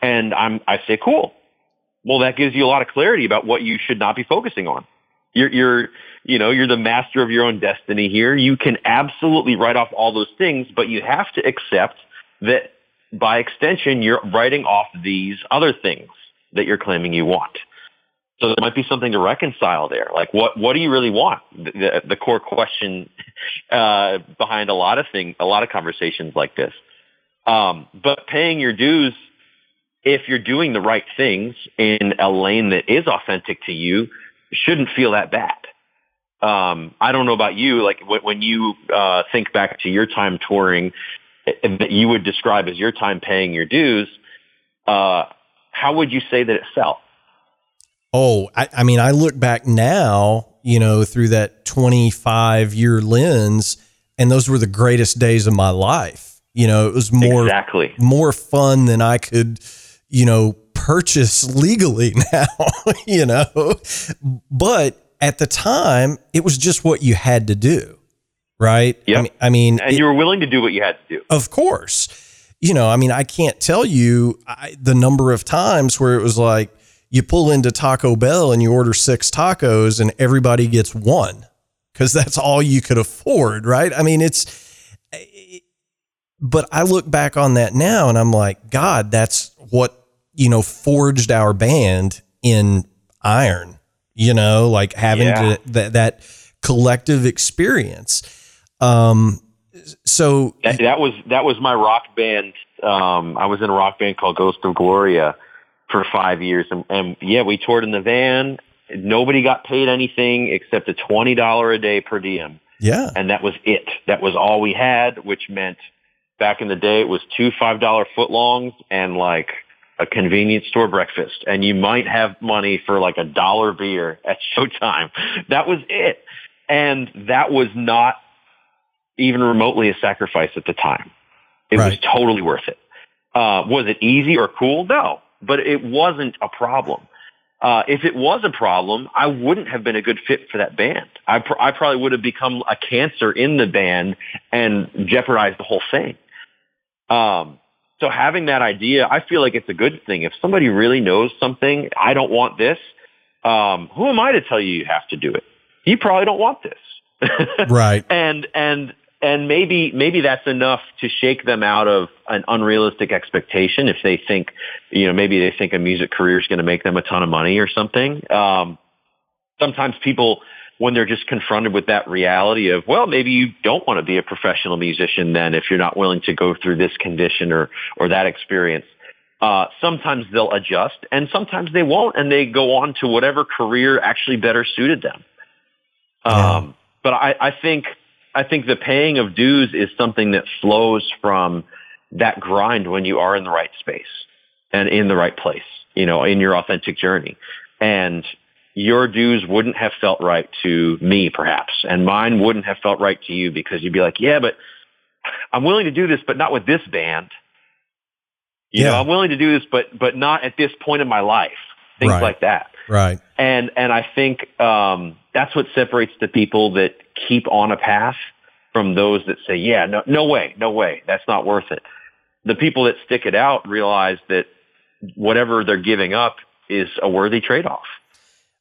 [SPEAKER 2] And I'm, I say, cool. Well, that gives you a lot of clarity about what you should not be focusing on. You're, you're, you know, you're the master of your own destiny here. You can absolutely write off all those things, but you have to accept that by extension, you're writing off these other things that you're claiming you want. So there might be something to reconcile there. Like what, what do you really want? The, the, core question, uh, behind a lot of things, a lot of conversations like this. Um, but paying your dues if you're doing the right things in a lane that is authentic to you, shouldn't feel that bad. Um, I don't know about you, like when you uh, think back to your time touring that you would describe as your time paying your dues, uh, how would you say that it felt?
[SPEAKER 1] Oh, I, I mean, I look back now, you know, through that 25 year lens, and those were the greatest days of my life. You know, it was more
[SPEAKER 2] exactly
[SPEAKER 1] more fun than I could, you know, purchase legally now, you know. But at the time, it was just what you had to do, right?
[SPEAKER 2] Yep.
[SPEAKER 1] I mean, I mean
[SPEAKER 2] and
[SPEAKER 1] it-
[SPEAKER 2] you were willing to do what you had to do.
[SPEAKER 1] of course. You know, I mean, I can't tell you I, the number of times where it was like you pull into Taco Bell and you order six tacos and everybody gets one because that's all you could afford, right? I mean, it's, eh, eh, but I look back on that now and I'm like, God, that's what, you know, forged our band in iron, you know, like having
[SPEAKER 2] Yeah.
[SPEAKER 1] to, that, that collective experience. Um, so
[SPEAKER 2] That, that was that was my rock band. Um, I was in a rock band called Ghost of Gloria for five years, and, and yeah, we toured in the van. Nobody got paid anything except a twenty dollar a day per diem,
[SPEAKER 1] yeah,
[SPEAKER 2] and that was it. That was all we had, which meant back in the day it was two five dollar footlongs and like a convenience store breakfast, and you might have money for like a dollar beer at showtime. That was it, and that was not even remotely a sacrifice at the time. It was totally worth it. Uh, was it easy or cool? No, but it wasn't a problem. Uh, if it was a problem, I wouldn't have been a good fit for that band. I, pr- I probably would have become a cancer in the band and jeopardized the whole thing. Um, so having that idea, I feel like it's a good thing. If somebody really knows something, I don't want this. Um, who am I to tell you you have to do it? You probably don't want this.
[SPEAKER 1] right.
[SPEAKER 2] and and and maybe maybe that's enough to shake them out of an unrealistic expectation if they think you know maybe they think a music career is going to make them a ton of money or something um sometimes people when they're just confronted with that reality of well maybe you don't want to be a professional musician then if you're not willing to go through this condition or or that experience uh, sometimes they'll adjust and sometimes they won't and they go on to whatever career actually better suited them
[SPEAKER 1] Yeah.
[SPEAKER 2] um, but I, I think I think the paying of dues is something that flows from that grind when you are in the right space and in the right place, you know, in your authentic journey. And your dues wouldn't have felt right to me, perhaps, and mine wouldn't have felt right to you because you'd be like, yeah, but I'm willing to do this, but not with this band. You
[SPEAKER 1] Yeah.
[SPEAKER 2] know, I'm willing to do this, but but not at this point in my life. Things
[SPEAKER 1] Right.
[SPEAKER 2] like that
[SPEAKER 1] Right.
[SPEAKER 2] and and I think um, that's what separates the people that keep on a path from those that say, "Yeah, no, no way, no way, that's not worth it." The people that stick it out realize that whatever they're giving up is a worthy trade-off.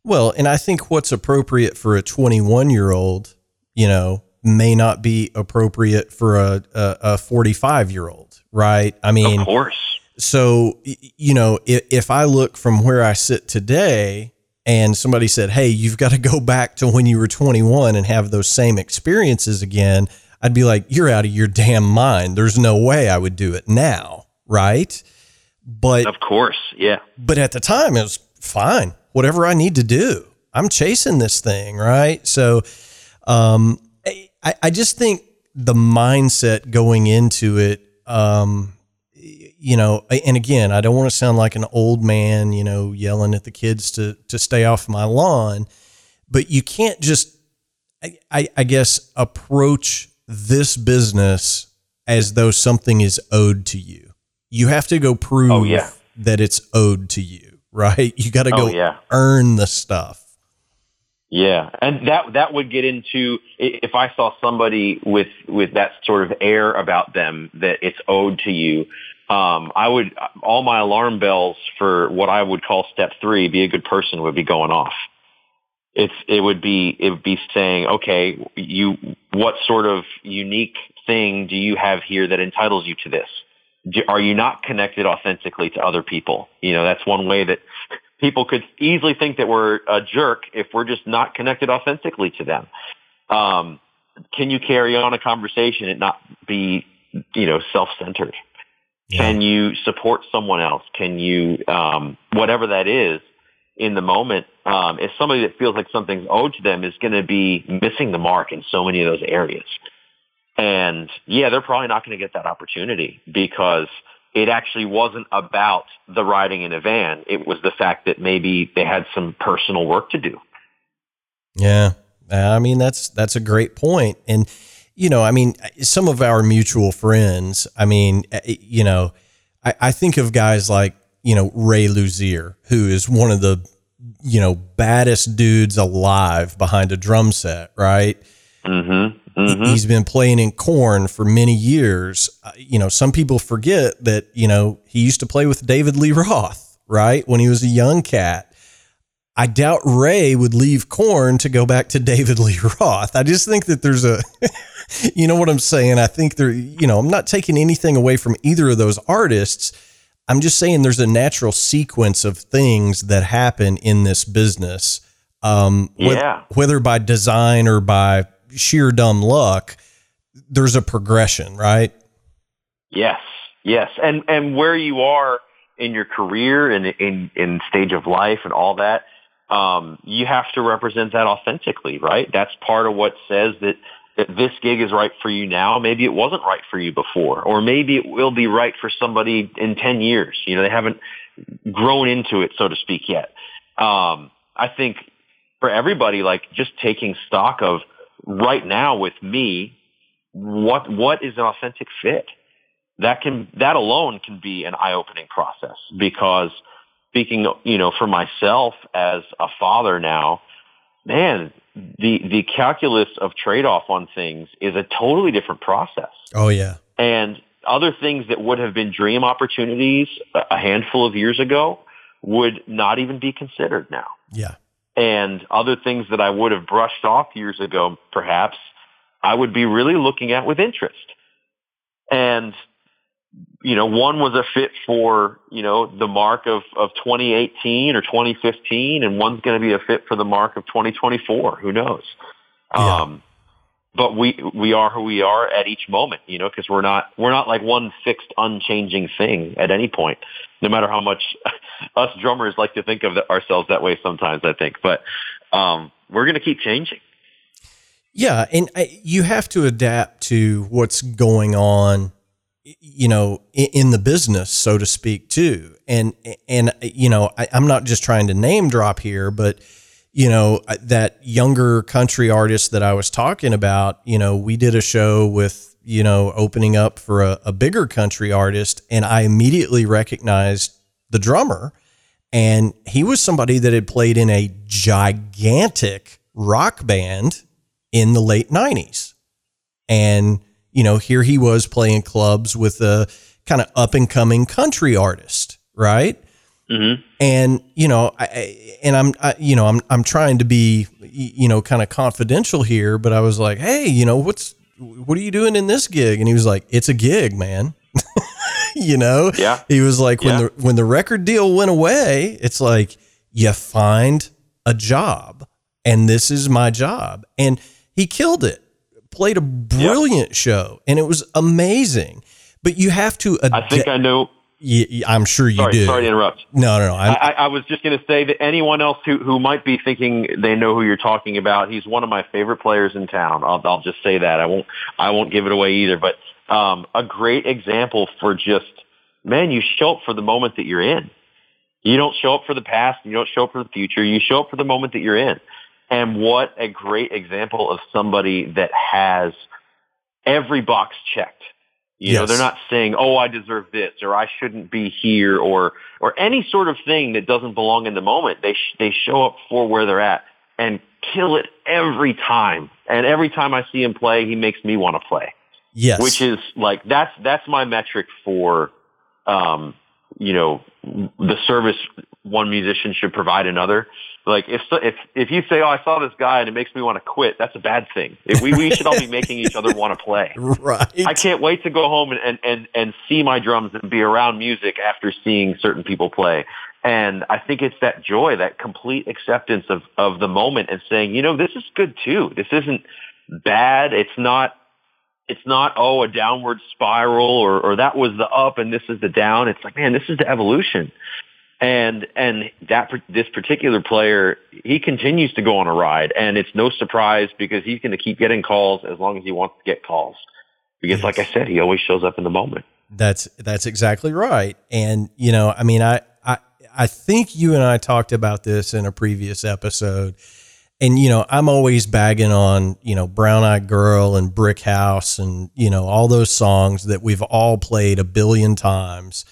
[SPEAKER 1] Well, and I think what's appropriate for a 21 year old, you know, may not be appropriate for a a 45 year old, right? I mean,
[SPEAKER 2] of course,
[SPEAKER 1] so you know, if, if I look from where I sit today, and somebody said, "Hey, you've got to go back to when you were 21 and have those same experiences again," I'd be like, "You're out of your damn mind. There's no way I would do it now, right?" But
[SPEAKER 2] of course, yeah,
[SPEAKER 1] but at the time it was fine whatever i need to do. I'm chasing this thing right? So um i i just think the mindset going into it um you know and again i don't want to sound like an old man you know yelling at the kids to to stay off my lawn but you can't just i i, I guess approach this business as though something is owed to you. You have to go prove
[SPEAKER 2] Oh, yeah.
[SPEAKER 1] that it's owed to you, right? You got to go
[SPEAKER 2] Oh, yeah.
[SPEAKER 1] earn the stuff.
[SPEAKER 2] Yeah, and that that would get into if I saw somebody with with that sort of air about them that it's owed to you. Um, I would all my alarm bells for what I would call step three, be a good person, would be going off. It's it would be it would be saying, okay, you what sort of unique thing do you have here that entitles you to this? Are you not connected authentically to other people? You know, that's one way that people could easily think that we're a jerk if we're just not connected authentically to them. Um, can you carry on a conversation and not be, you know, self-centered? Can you support someone else? Can you, um, whatever that is in the moment, um, if somebody that feels like something's owed to them is going to be missing the mark in so many of those areas. And yeah, they're probably not going to get that opportunity because it actually wasn't about the riding in a van. It was the fact that maybe they had some personal work to do.
[SPEAKER 1] Yeah. I mean, that's, that's a great point. And, you know, I mean, some of our mutual friends, I mean, uh, you know, I, I think of guys like, you know, Ray Luzier, who is one of the, you know, baddest dudes alive behind a drum set, right?
[SPEAKER 2] Mm-hmm. Mm-hmm.
[SPEAKER 1] He's been playing in Korn for many years. Uh, you know, some people forget that, you know, he used to play with David Lee Roth, right? When he was a young cat. I doubt Ray would leave Korn to go back to David Lee Roth. I just think that there's a, you know what I'm saying? I think there, you know, I'm not taking anything away from either of those artists. I'm just saying there's a natural sequence of things that happen in this business. Um,
[SPEAKER 2] yeah.
[SPEAKER 1] wh- whether by design or by sheer dumb luck, there's a progression, right?
[SPEAKER 2] Yes, yes, and and where you are in your career and in in stage of life and all that, um, you have to represent that authentically, right? That's part of what says that that this gig is right for you now. Maybe it wasn't right for you before, or maybe it will be right for somebody in ten years. You know, they haven't grown into it, so to speak, yet. Um, I think for everybody, like just taking stock of right now with me, what what is an authentic fit? That can that alone can be an eye opening process because speaking, you know, for myself as a father now, man, the the calculus of trade off on things is a totally different process.
[SPEAKER 1] Oh yeah.
[SPEAKER 2] And other things that would have been dream opportunities a handful of years ago would not even be considered now.
[SPEAKER 1] Yeah.
[SPEAKER 2] And other things that I would have brushed off years ago, perhaps, I would be really looking at with interest. And, you know, one was a fit for, you know, the mark of, of 2018 or 2015, and one's going to be a fit for the mark of 2024. Who knows?
[SPEAKER 1] Yeah.
[SPEAKER 2] Um, but we we are who we are at each moment, you know, because we're not we're not like one fixed, unchanging thing at any point. No matter how much us drummers like to think of ourselves that way sometimes, I think, but um, we're going to keep changing.
[SPEAKER 1] Yeah, and I, you have to adapt to what's going on, you know, in, in the business, so to speak, too. And and you know, I, I'm not just trying to name drop here, but you know, uh, that younger country artist that I was talking about, you know, we did a show with, you know, opening up for a, a bigger country artist, and I immediately recognized the drummer. And he was somebody that had played in a gigantic rock band in the late 90s. And, you know, here he was playing clubs with a kind of up and coming country artist, right?
[SPEAKER 2] Mm-hmm.
[SPEAKER 1] And, you know, I, and I'm, I, you know, I'm, I'm trying to be, you know, kind of confidential here, but I was like, hey, you know, what's, what are you doing in this gig? And he was like, it's a gig, man. you know?
[SPEAKER 2] Yeah.
[SPEAKER 1] He was like, when
[SPEAKER 2] Yeah.
[SPEAKER 1] the, when the record deal went away, it's like, you find a job and this is my job. And he killed it, played a brilliant show and it was amazing. But you have to,
[SPEAKER 2] I think I know.
[SPEAKER 1] I, I'm sure you
[SPEAKER 2] Sorry,
[SPEAKER 1] do.
[SPEAKER 2] sorry to interrupt.
[SPEAKER 1] No, no, no. I'm,
[SPEAKER 2] I, I was just going to say that anyone else who, who might be thinking they know who you're talking about, he's one of my favorite players in town. I'll, I'll just say that. I won't I won't give it away either. But um, a great example for just man, you show up for the moment that you're in. You don't show up for the past. You don't show up for the future. You show up for the moment that you're in. And what a great example of somebody that has every box checked. You know, they're not saying, "Oh, I deserve this," or "I shouldn't be here," or or any sort of thing that doesn't belong in the moment. They sh- they show up for where they're at and kill it every time. And every time I see him play, he makes me want to play.
[SPEAKER 1] yes.
[SPEAKER 2] Which is like that's that's my metric for, um, you know, the service one musician should provide another. Like if if if you say, "Oh, I saw this guy and it makes me want to quit," that's a bad thing. If we we should all be making each other want to play.
[SPEAKER 1] right.
[SPEAKER 2] I can't wait to go home and, and, and, and see my drums and be around music after seeing certain people play. And I think it's that joy, that complete acceptance of, of the moment and saying, you know, this is good too. This isn't bad. It's not, it's not, oh, a downward spiral or, or that was the up and this is the down. It's like, man, this is the evolution. And, and that, this particular player, he continues to go on a ride and it's no surprise because he's going to keep getting calls as long as he wants to get calls. Because like I said, he always shows up in the moment.
[SPEAKER 1] That's that's exactly right. And you know, I mean, I I I think you and I talked about this in a previous episode. and you know, I'm always bagging on, you know, Brown Eyed Girl and Brick House and, you know, all those songs that we've all played a billion times.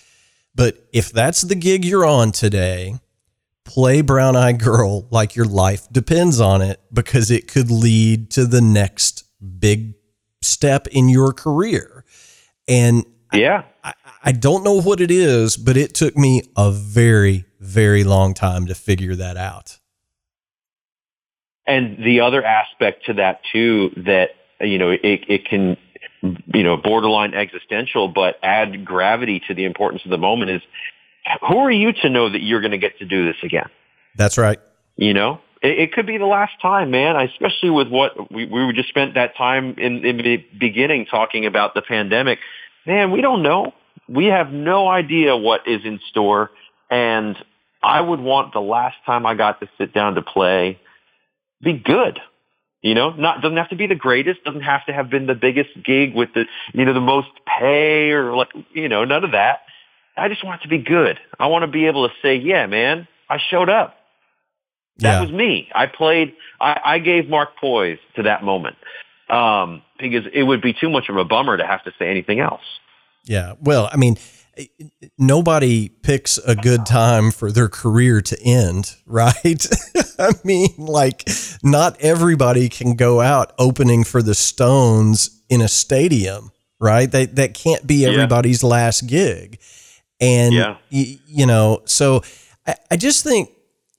[SPEAKER 1] But if that's the gig you're on today, play Brown Eyed Girl like your life depends on it because it could lead to the next big step in your career. And
[SPEAKER 2] yeah,
[SPEAKER 1] I, I don't know what it is, but it took me a very, very long time to figure that out.
[SPEAKER 2] And the other aspect to that too, that you know, it it can you know borderline existential, but add gravity to the importance of the moment is who are you to know that you're going to get to do this again?
[SPEAKER 1] That's right.
[SPEAKER 2] You know, it, it, could be the last time, man. Especially with what we we just spent that time in in the beginning talking about the pandemic. Man, we don't know. We have no idea what is in store, and I would want the last time I got to sit down to play be good. You know, not doesn't have to be the greatest, doesn't have to have been the biggest gig with the you know the most pay or like you know none of that. I just want it to be good. I want to be able to say, yeah, man, I showed up. That yeah. was me. I played. I, I gave Mark poise to that moment um, because it would be too much of a bummer to have to say anything else.
[SPEAKER 1] Yeah. Well, I mean, nobody picks a good time for their career to end, right? I mean, like, not everybody can go out opening for the Stones in a stadium, right? That that can't be everybody's yeah. last gig, and yeah. y- you know, so I, I just think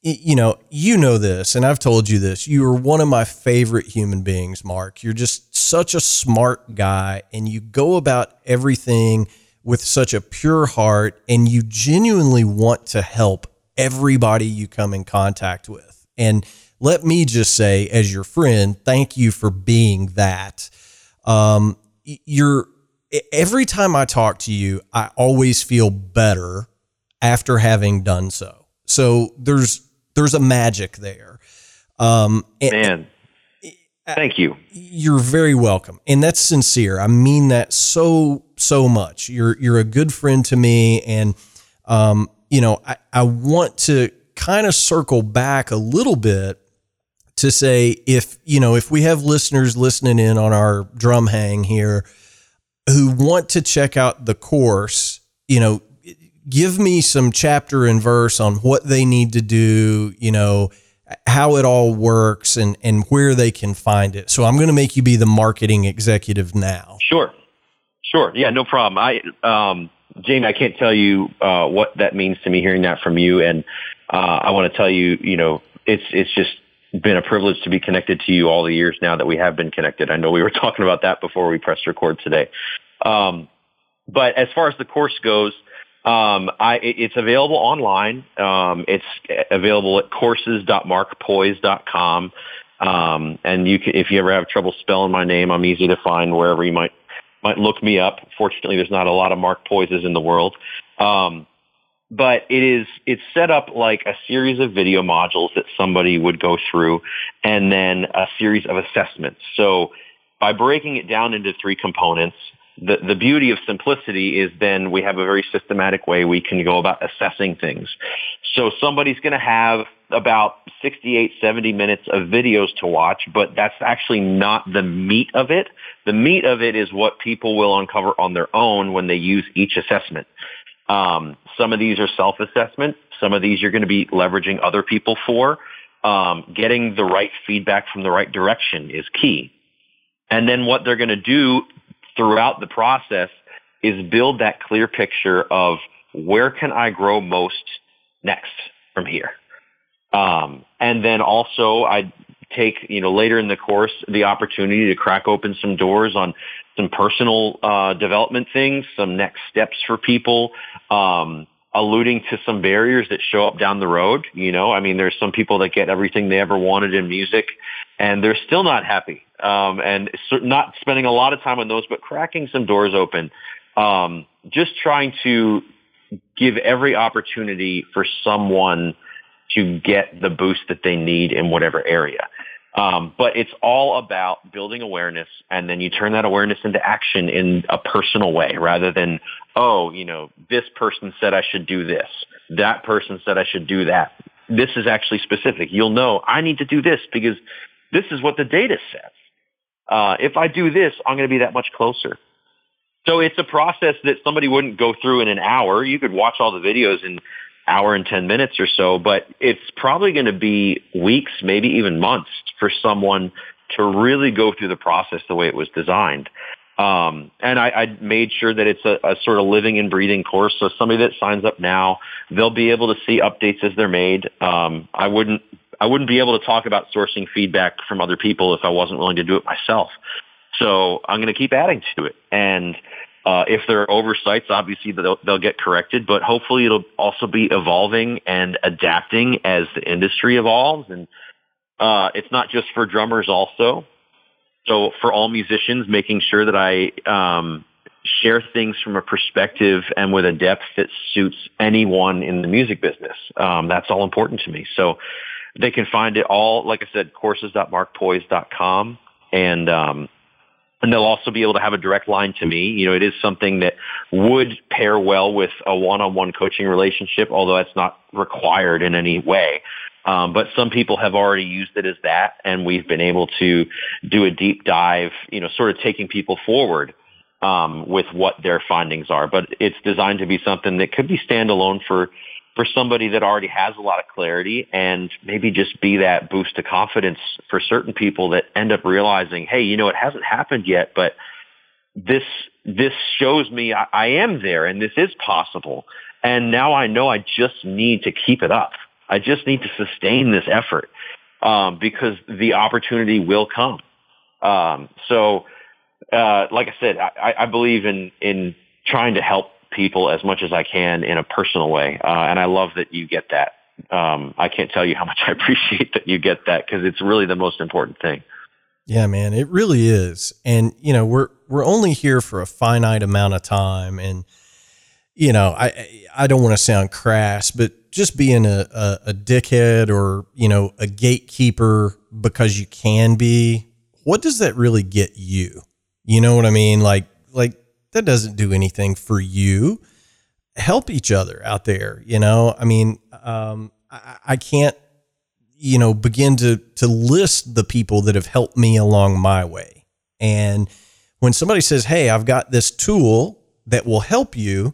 [SPEAKER 1] you know, you know this, and I've told you this. You are one of my favorite human beings, Mark. You're just such a smart guy, and you go about everything with such a pure heart and you genuinely want to help everybody you come in contact with. And let me just say, as your friend, thank you for being that. Um, you're every time I talk to you, I always feel better after having done so. So there's there's a magic there.
[SPEAKER 2] Um, Man, Thank you.
[SPEAKER 1] You're very welcome. And that's sincere. I mean that so, so much. You're, you're a good friend to me. And, um, you know, I, I want to kind of circle back a little bit to say if, you know, if we have listeners listening in on our drum hang here who want to check out the course, you know, give me some chapter and verse on what they need to do, you know, how it all works and and where they can find it. So I'm going to make you be the marketing executive now.
[SPEAKER 2] Sure, sure, yeah, no problem. I, um, Jamie, I can't tell you uh, what that means to me hearing that from you, and uh, I want to tell you, you know, it's it's just been a privilege to be connected to you all the years now that we have been connected. I know we were talking about that before we pressed record today. Um, but as far as the course goes, um, I, it's available online. Um, it's available at courses.markpoiesz.com. Um, and you can, if you ever have trouble spelling my name, I'm easy to find wherever you might might look me up. Fortunately, there's not a lot of Mark Poises in the world. Um, but it is it's set up like a series of video modules that somebody would go through, and then a series of assessments. So by breaking it down into three components, the, the beauty of simplicity is then we have a very systematic way we can go about assessing things. So somebody's going to have about 68, 70 minutes of videos to watch, but that's actually not the meat of it. The meat of it is what people will uncover on their own when they use each assessment. Um, some of these are self-assessment. Some of these you're going to be leveraging other people for. Um, getting the right feedback from the right direction is key. And then what they're going to do throughout the process is build that clear picture of where can I grow most next from here. Um, and then also I take, you know, later in the course, the opportunity to crack open some doors on some personal uh, development things, some next steps for people, um, alluding to some barriers that show up down the road. You know, I mean, there's some people that get everything they ever wanted in music and they're still not happy. Um, and not spending a lot of time on those, but cracking some doors open. Um, just trying to give every opportunity for someone to get the boost that they need in whatever area. Um, but it's all about building awareness and then you turn that awareness into action in a personal way rather than, oh, you know, this person said I should do this. That person said I should do that. this is actually specific. You'll know I need to do this because this is what the data says. Uh, if I do this, I'm going to be that much closer. So it's a process that somebody wouldn't go through in an hour. You could watch all the videos in hour and 10 minutes or so, but it's probably going to be weeks, maybe even months for someone to really go through the process the way it was designed. Um, and I, I made sure that it's a, a sort of living and breathing course. So somebody that signs up now, they'll be able to see updates as they're made. Um, I wouldn't, I wouldn't be able to talk about sourcing feedback from other people if I wasn't willing to do it myself. So I'm going to keep adding to it. And uh, if there are oversights, obviously they'll, they'll get corrected, but hopefully it'll also be evolving and adapting as the industry evolves. And uh, it's not just for drummers also. So for all musicians, making sure that I um, share things from a perspective and with a depth that suits anyone in the music business. Um, that's all important to me. So they can find it all, like I said, courses.markpoiesz.com. And um, and they'll also be able to have a direct line to me. You know, it is something that would pair well with a one-on-one coaching relationship, although that's not required in any way. Um, but some people have already used it as that, and we've been able to do a deep dive, you know, sort of taking people forward um, with what their findings are. But it's designed to be something that could be standalone for for somebody that already has a lot of clarity and maybe just be that boost to confidence for certain people that end up realizing, hey, you know, it hasn't happened yet, but this this shows me I, I am there and this is possible. And now I know I just need to keep it up. I just need to sustain this effort um, because the opportunity will come. Um, so, uh, like I said, I, I believe in in trying to help people as much as I can in a personal way. Uh, and I love that you get that. Um, I can't tell you how much I appreciate that you get that because it's really the most important thing.
[SPEAKER 1] Yeah, man, it really is. And you know, we're we're only here for a finite amount of time, and you know, I I don't want to sound crass, but just being a, a, a dickhead or you know a gatekeeper because you can be, what does that really get you? You know what I mean? Like like that doesn't do anything for you. Help each other out there. You know, I mean, um, I, I can't, you know, begin to to list the people that have helped me along my way. And when somebody says, "Hey, I've got this tool that will help you,"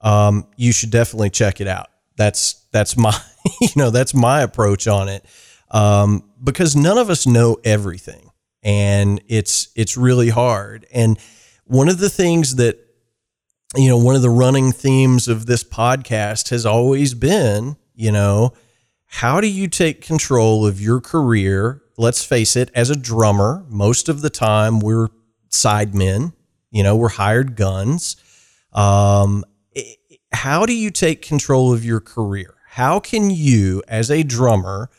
[SPEAKER 1] um, you should definitely check it out. That's that's my, you know, that's my approach on it. Um, because none of us know everything, and it's it's really hard. And one of the things that you know one of the running themes of this podcast has always been you know how do you take control of your career? Let's face it as a drummer most of the time we're sidemen you know we're hired guns. Um, how do you take control of your career? How can you as a drummer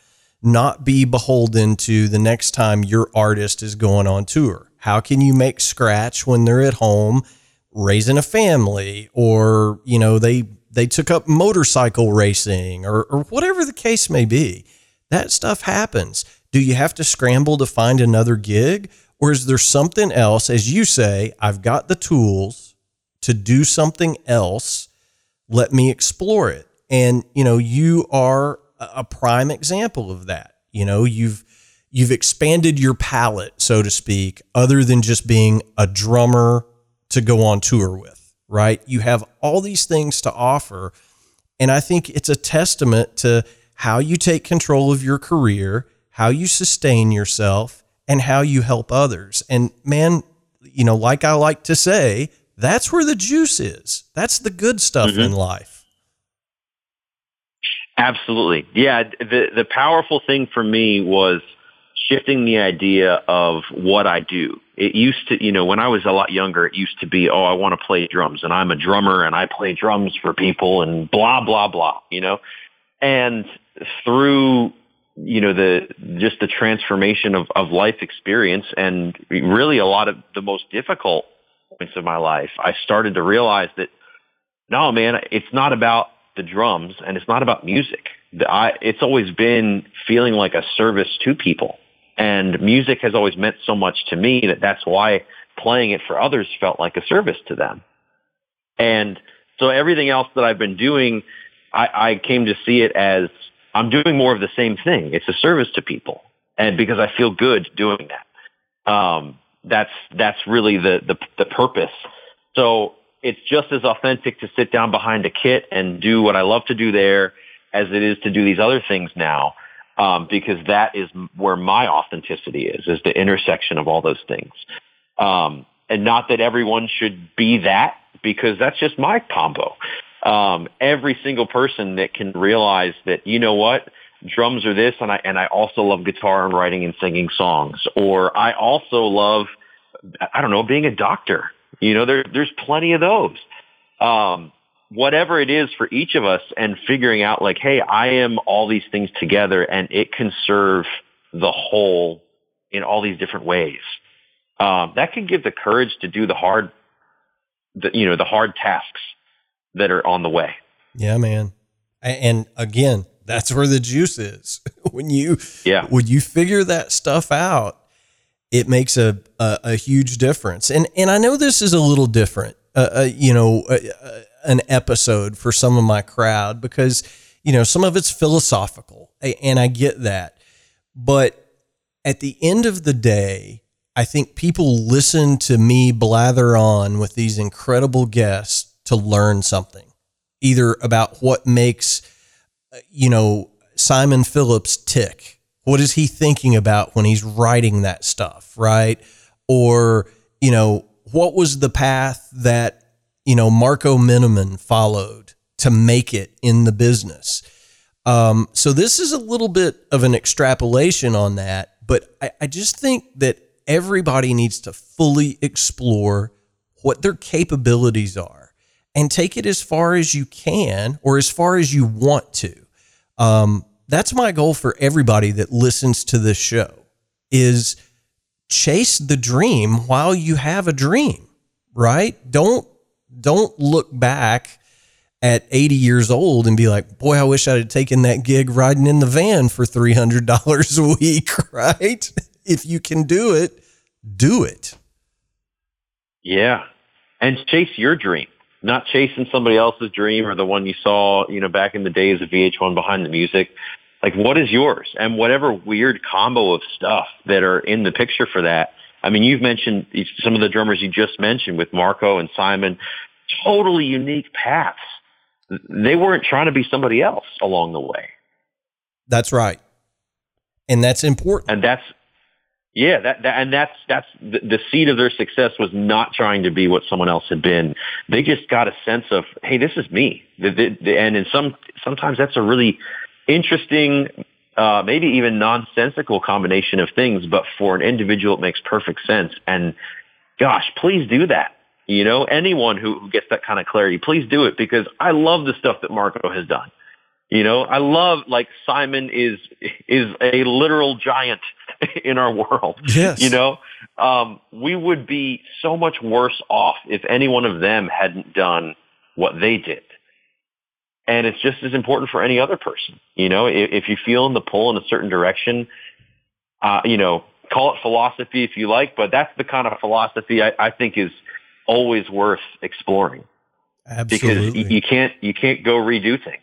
[SPEAKER 1] not be beholden to the next time your artist is going on tour how can you make scratch when they're at home raising a family or, you know, they they took up motorcycle racing or, or whatever the case may be. That stuff happens. Do you have to scramble to find another gig? Or is there something else, as you say, I've got the tools to do something else? Let me explore it. And, you know, you are a prime example of that. You know, you've you've expanded your palette, so to speak, other than just being a drummer to go on tour with, right? You have all these things to offer. And I think it's a testament to how you take control of your career, how you sustain yourself, and how you help others. And man, you know, like I like to say, that's where the juice is. That's the good stuff mm-hmm. in life.
[SPEAKER 2] Absolutely. Yeah. The, the powerful thing for me was shifting the idea of what I do. It used to, you know, when I was a lot younger, it used to be, oh, I want to play drums and I'm a drummer and I play drums for people and blah, blah, blah, you know? And through, you know, the, just the transformation of, of life experience and really a lot of the most difficult points of my life, I started to realize that, no, man, it's not about the drums and it's not about music. I, it's always been feeling like a service to people and music has always meant so much to me that that's why playing it for others felt like a service to them. And so everything else that I've been doing, I, I came to see it as I'm doing more of the same thing. It's a service to people. And because I feel good doing that. Um, that's, that's really the, the, the purpose. So it's just as authentic to sit down behind a kit and do what I love to do there as it is to do these other things now. Um, because that is where my authenticity is, is the intersection of all those things. Um, and not that everyone should be that because that's just my combo. Um, every single person that can realize that, you know what, drums are this and I, and I also love guitar and writing and singing songs, or I also love, I don't know, being a doctor you know, there, there's plenty of those. Um, whatever it is for each of us and figuring out like, hey, I am all these things together and it can serve the whole in all these different ways. Um, that can give the courage to do the hard, the, you know, the hard tasks that are on the way.
[SPEAKER 1] Yeah, man. And again, that's where the juice is. when you,
[SPEAKER 2] yeah,
[SPEAKER 1] when you figure that stuff out, it makes a, a, a huge difference. And and I know this is a little different, uh, uh, you know, uh, uh, an episode for some of my crowd because you know some of it's philosophical, and I get that. But at the end of the day, I think people listen to me blather on with these incredible guests to learn something, either about what makes, uh, you know, Simon Phillips tick what is he thinking about when he's writing that stuff, right? Or, you know, what was the path that, you know, Marco Minnemann followed to make it in the business? Um, so this is a little bit of an extrapolation on that, but I, I just think that everybody needs to fully explore what their capabilities are and take it as far as you can or as far as you want to. Um, that's my goal for everybody that listens to this show is chase the dream while you have a dream, right? Don't don't look back at 80 years old and be like, boy, I wish I'd have taken that gig riding in the van for $300 a week, right? If you can do it, do it.
[SPEAKER 2] Yeah. And chase your dream, not chasing somebody else's dream or the one you saw, you know, back in the days of VH1 behind the music like what is yours and whatever weird combo of stuff that are in the picture for that. I mean, you've mentioned some of the drummers you just mentioned with Marco and Simon, totally unique paths. They weren't trying to be somebody else along the way.
[SPEAKER 1] That's right. And that's important.
[SPEAKER 2] And that's, yeah, that, that and that's, that's the, the seed of their success was not trying to be what someone else had been. They just got a sense of, hey, this is me. And in some, sometimes that's a really, interesting, uh, maybe even nonsensical combination of things, but for an individual, it makes perfect sense. And gosh, please do that. You know, anyone who, who gets that kind of clarity, please do it because I love the stuff that Marco has done. You know, I love like Simon is is a literal giant in our world.
[SPEAKER 1] Yes.
[SPEAKER 2] You know, um, we would be so much worse off if any one of them hadn't done what they did. And it's just as important for any other person. You know, if, if you feel in the pull in a certain direction, uh, you know, call it philosophy if you like, but that's the kind of philosophy I, I think is always worth exploring.
[SPEAKER 1] Absolutely.
[SPEAKER 2] Because you can't you can't go redo things.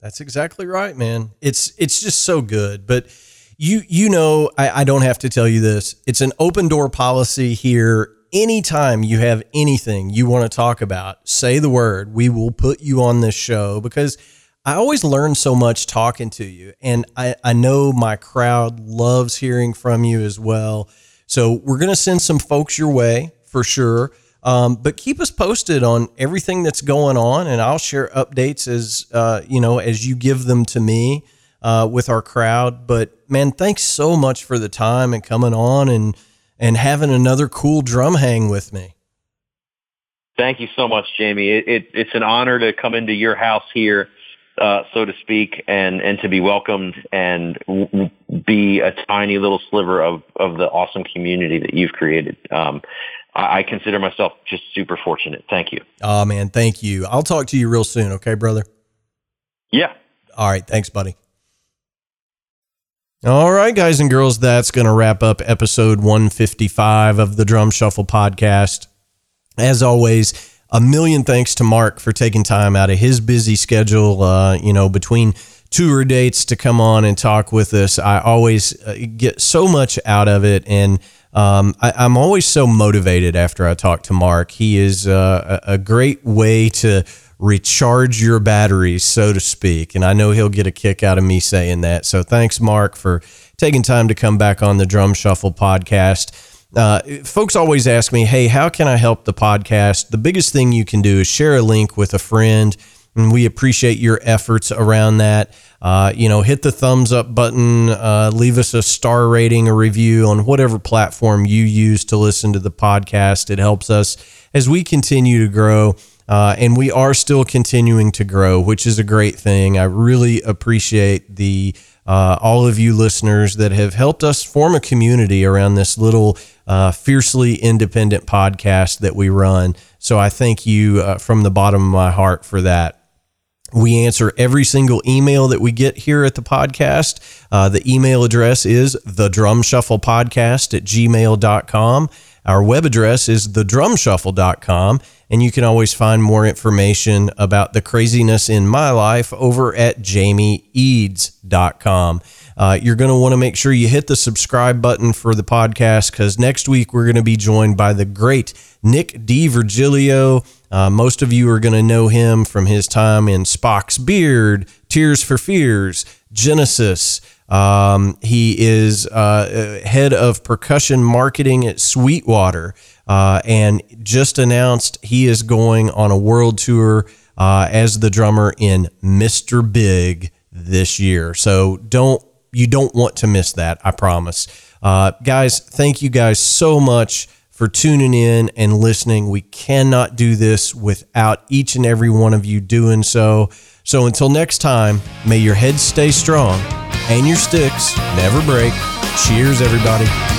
[SPEAKER 1] That's exactly right, man. It's it's just so good. But you you know, I, I don't have to tell you this. It's an open door policy here anytime you have anything you want to talk about, say the word. We will put you on this show because I always learn so much talking to you. And I, I know my crowd loves hearing from you as well. So we're going to send some folks your way for sure. Um, but keep us posted on everything that's going on, and I'll share updates as uh, you know as you give them to me uh, with our crowd. But man, thanks so much for the time and coming on and and having another cool drum hang with me.
[SPEAKER 2] Thank you so much, Jamie. It, it, it's an honor to come into your house here, uh, so to speak, and, and to be welcomed and w- be a tiny little sliver of, of the awesome community that you've created. Um, I, I consider myself just super fortunate. Thank you.
[SPEAKER 1] Oh, man. Thank you. I'll talk to you real soon. Okay, brother?
[SPEAKER 2] Yeah.
[SPEAKER 1] All right. Thanks, buddy. All right, guys and girls, that's going to wrap up episode 155 of the Drum Shuffle podcast. As always, a million thanks to Mark for taking time out of his busy schedule, uh, you know, between tour dates to come on and talk with us. I always uh, get so much out of it, and um, I, am always so motivated after I talk to Mark. He is uh, a, great way to recharge your batteries, so to speak. And I know he'll get a kick out of me saying that. So thanks, Mark, for taking time to come back on the Drum Shuffle podcast. Uh, folks always ask me, hey, how can I help the podcast? The biggest thing you can do is share a link with a friend and we appreciate your efforts around that. Uh, you know, hit the thumbs up button, uh, leave us a star rating, a review on whatever platform you use to listen to the podcast. It helps us as we continue to grow. Uh, and we are still continuing to grow, which is a great thing. I really appreciate the uh, all of you listeners that have helped us form a community around this little uh, fiercely independent podcast that we run. So I thank you uh, from the bottom of my heart for that. We answer every single email that we get here at the podcast. Uh, the email address is the drum shuffle podcast at gmail.com. Our web address is thedrumshuffle.com. And you can always find more information about the craziness in my life over at jamieeads.com. Uh, you're going to want to make sure you hit the subscribe button for the podcast because next week we're going to be joined by the great Nick D'Virgilio. Uh, most of you are going to know him from his time in Spock's Beard, Tears for Fears, Genesis. Um, he is uh, head of percussion marketing at Sweetwater uh, and just announced he is going on a world tour uh, as the drummer in Mr. Big this year. So don't you don't want to miss that. I promise, uh, guys. Thank you guys so much for tuning in and listening. We cannot do this without each and every one of you doing so. So until next time, may your heads stay strong and your sticks never break. Cheers, everybody.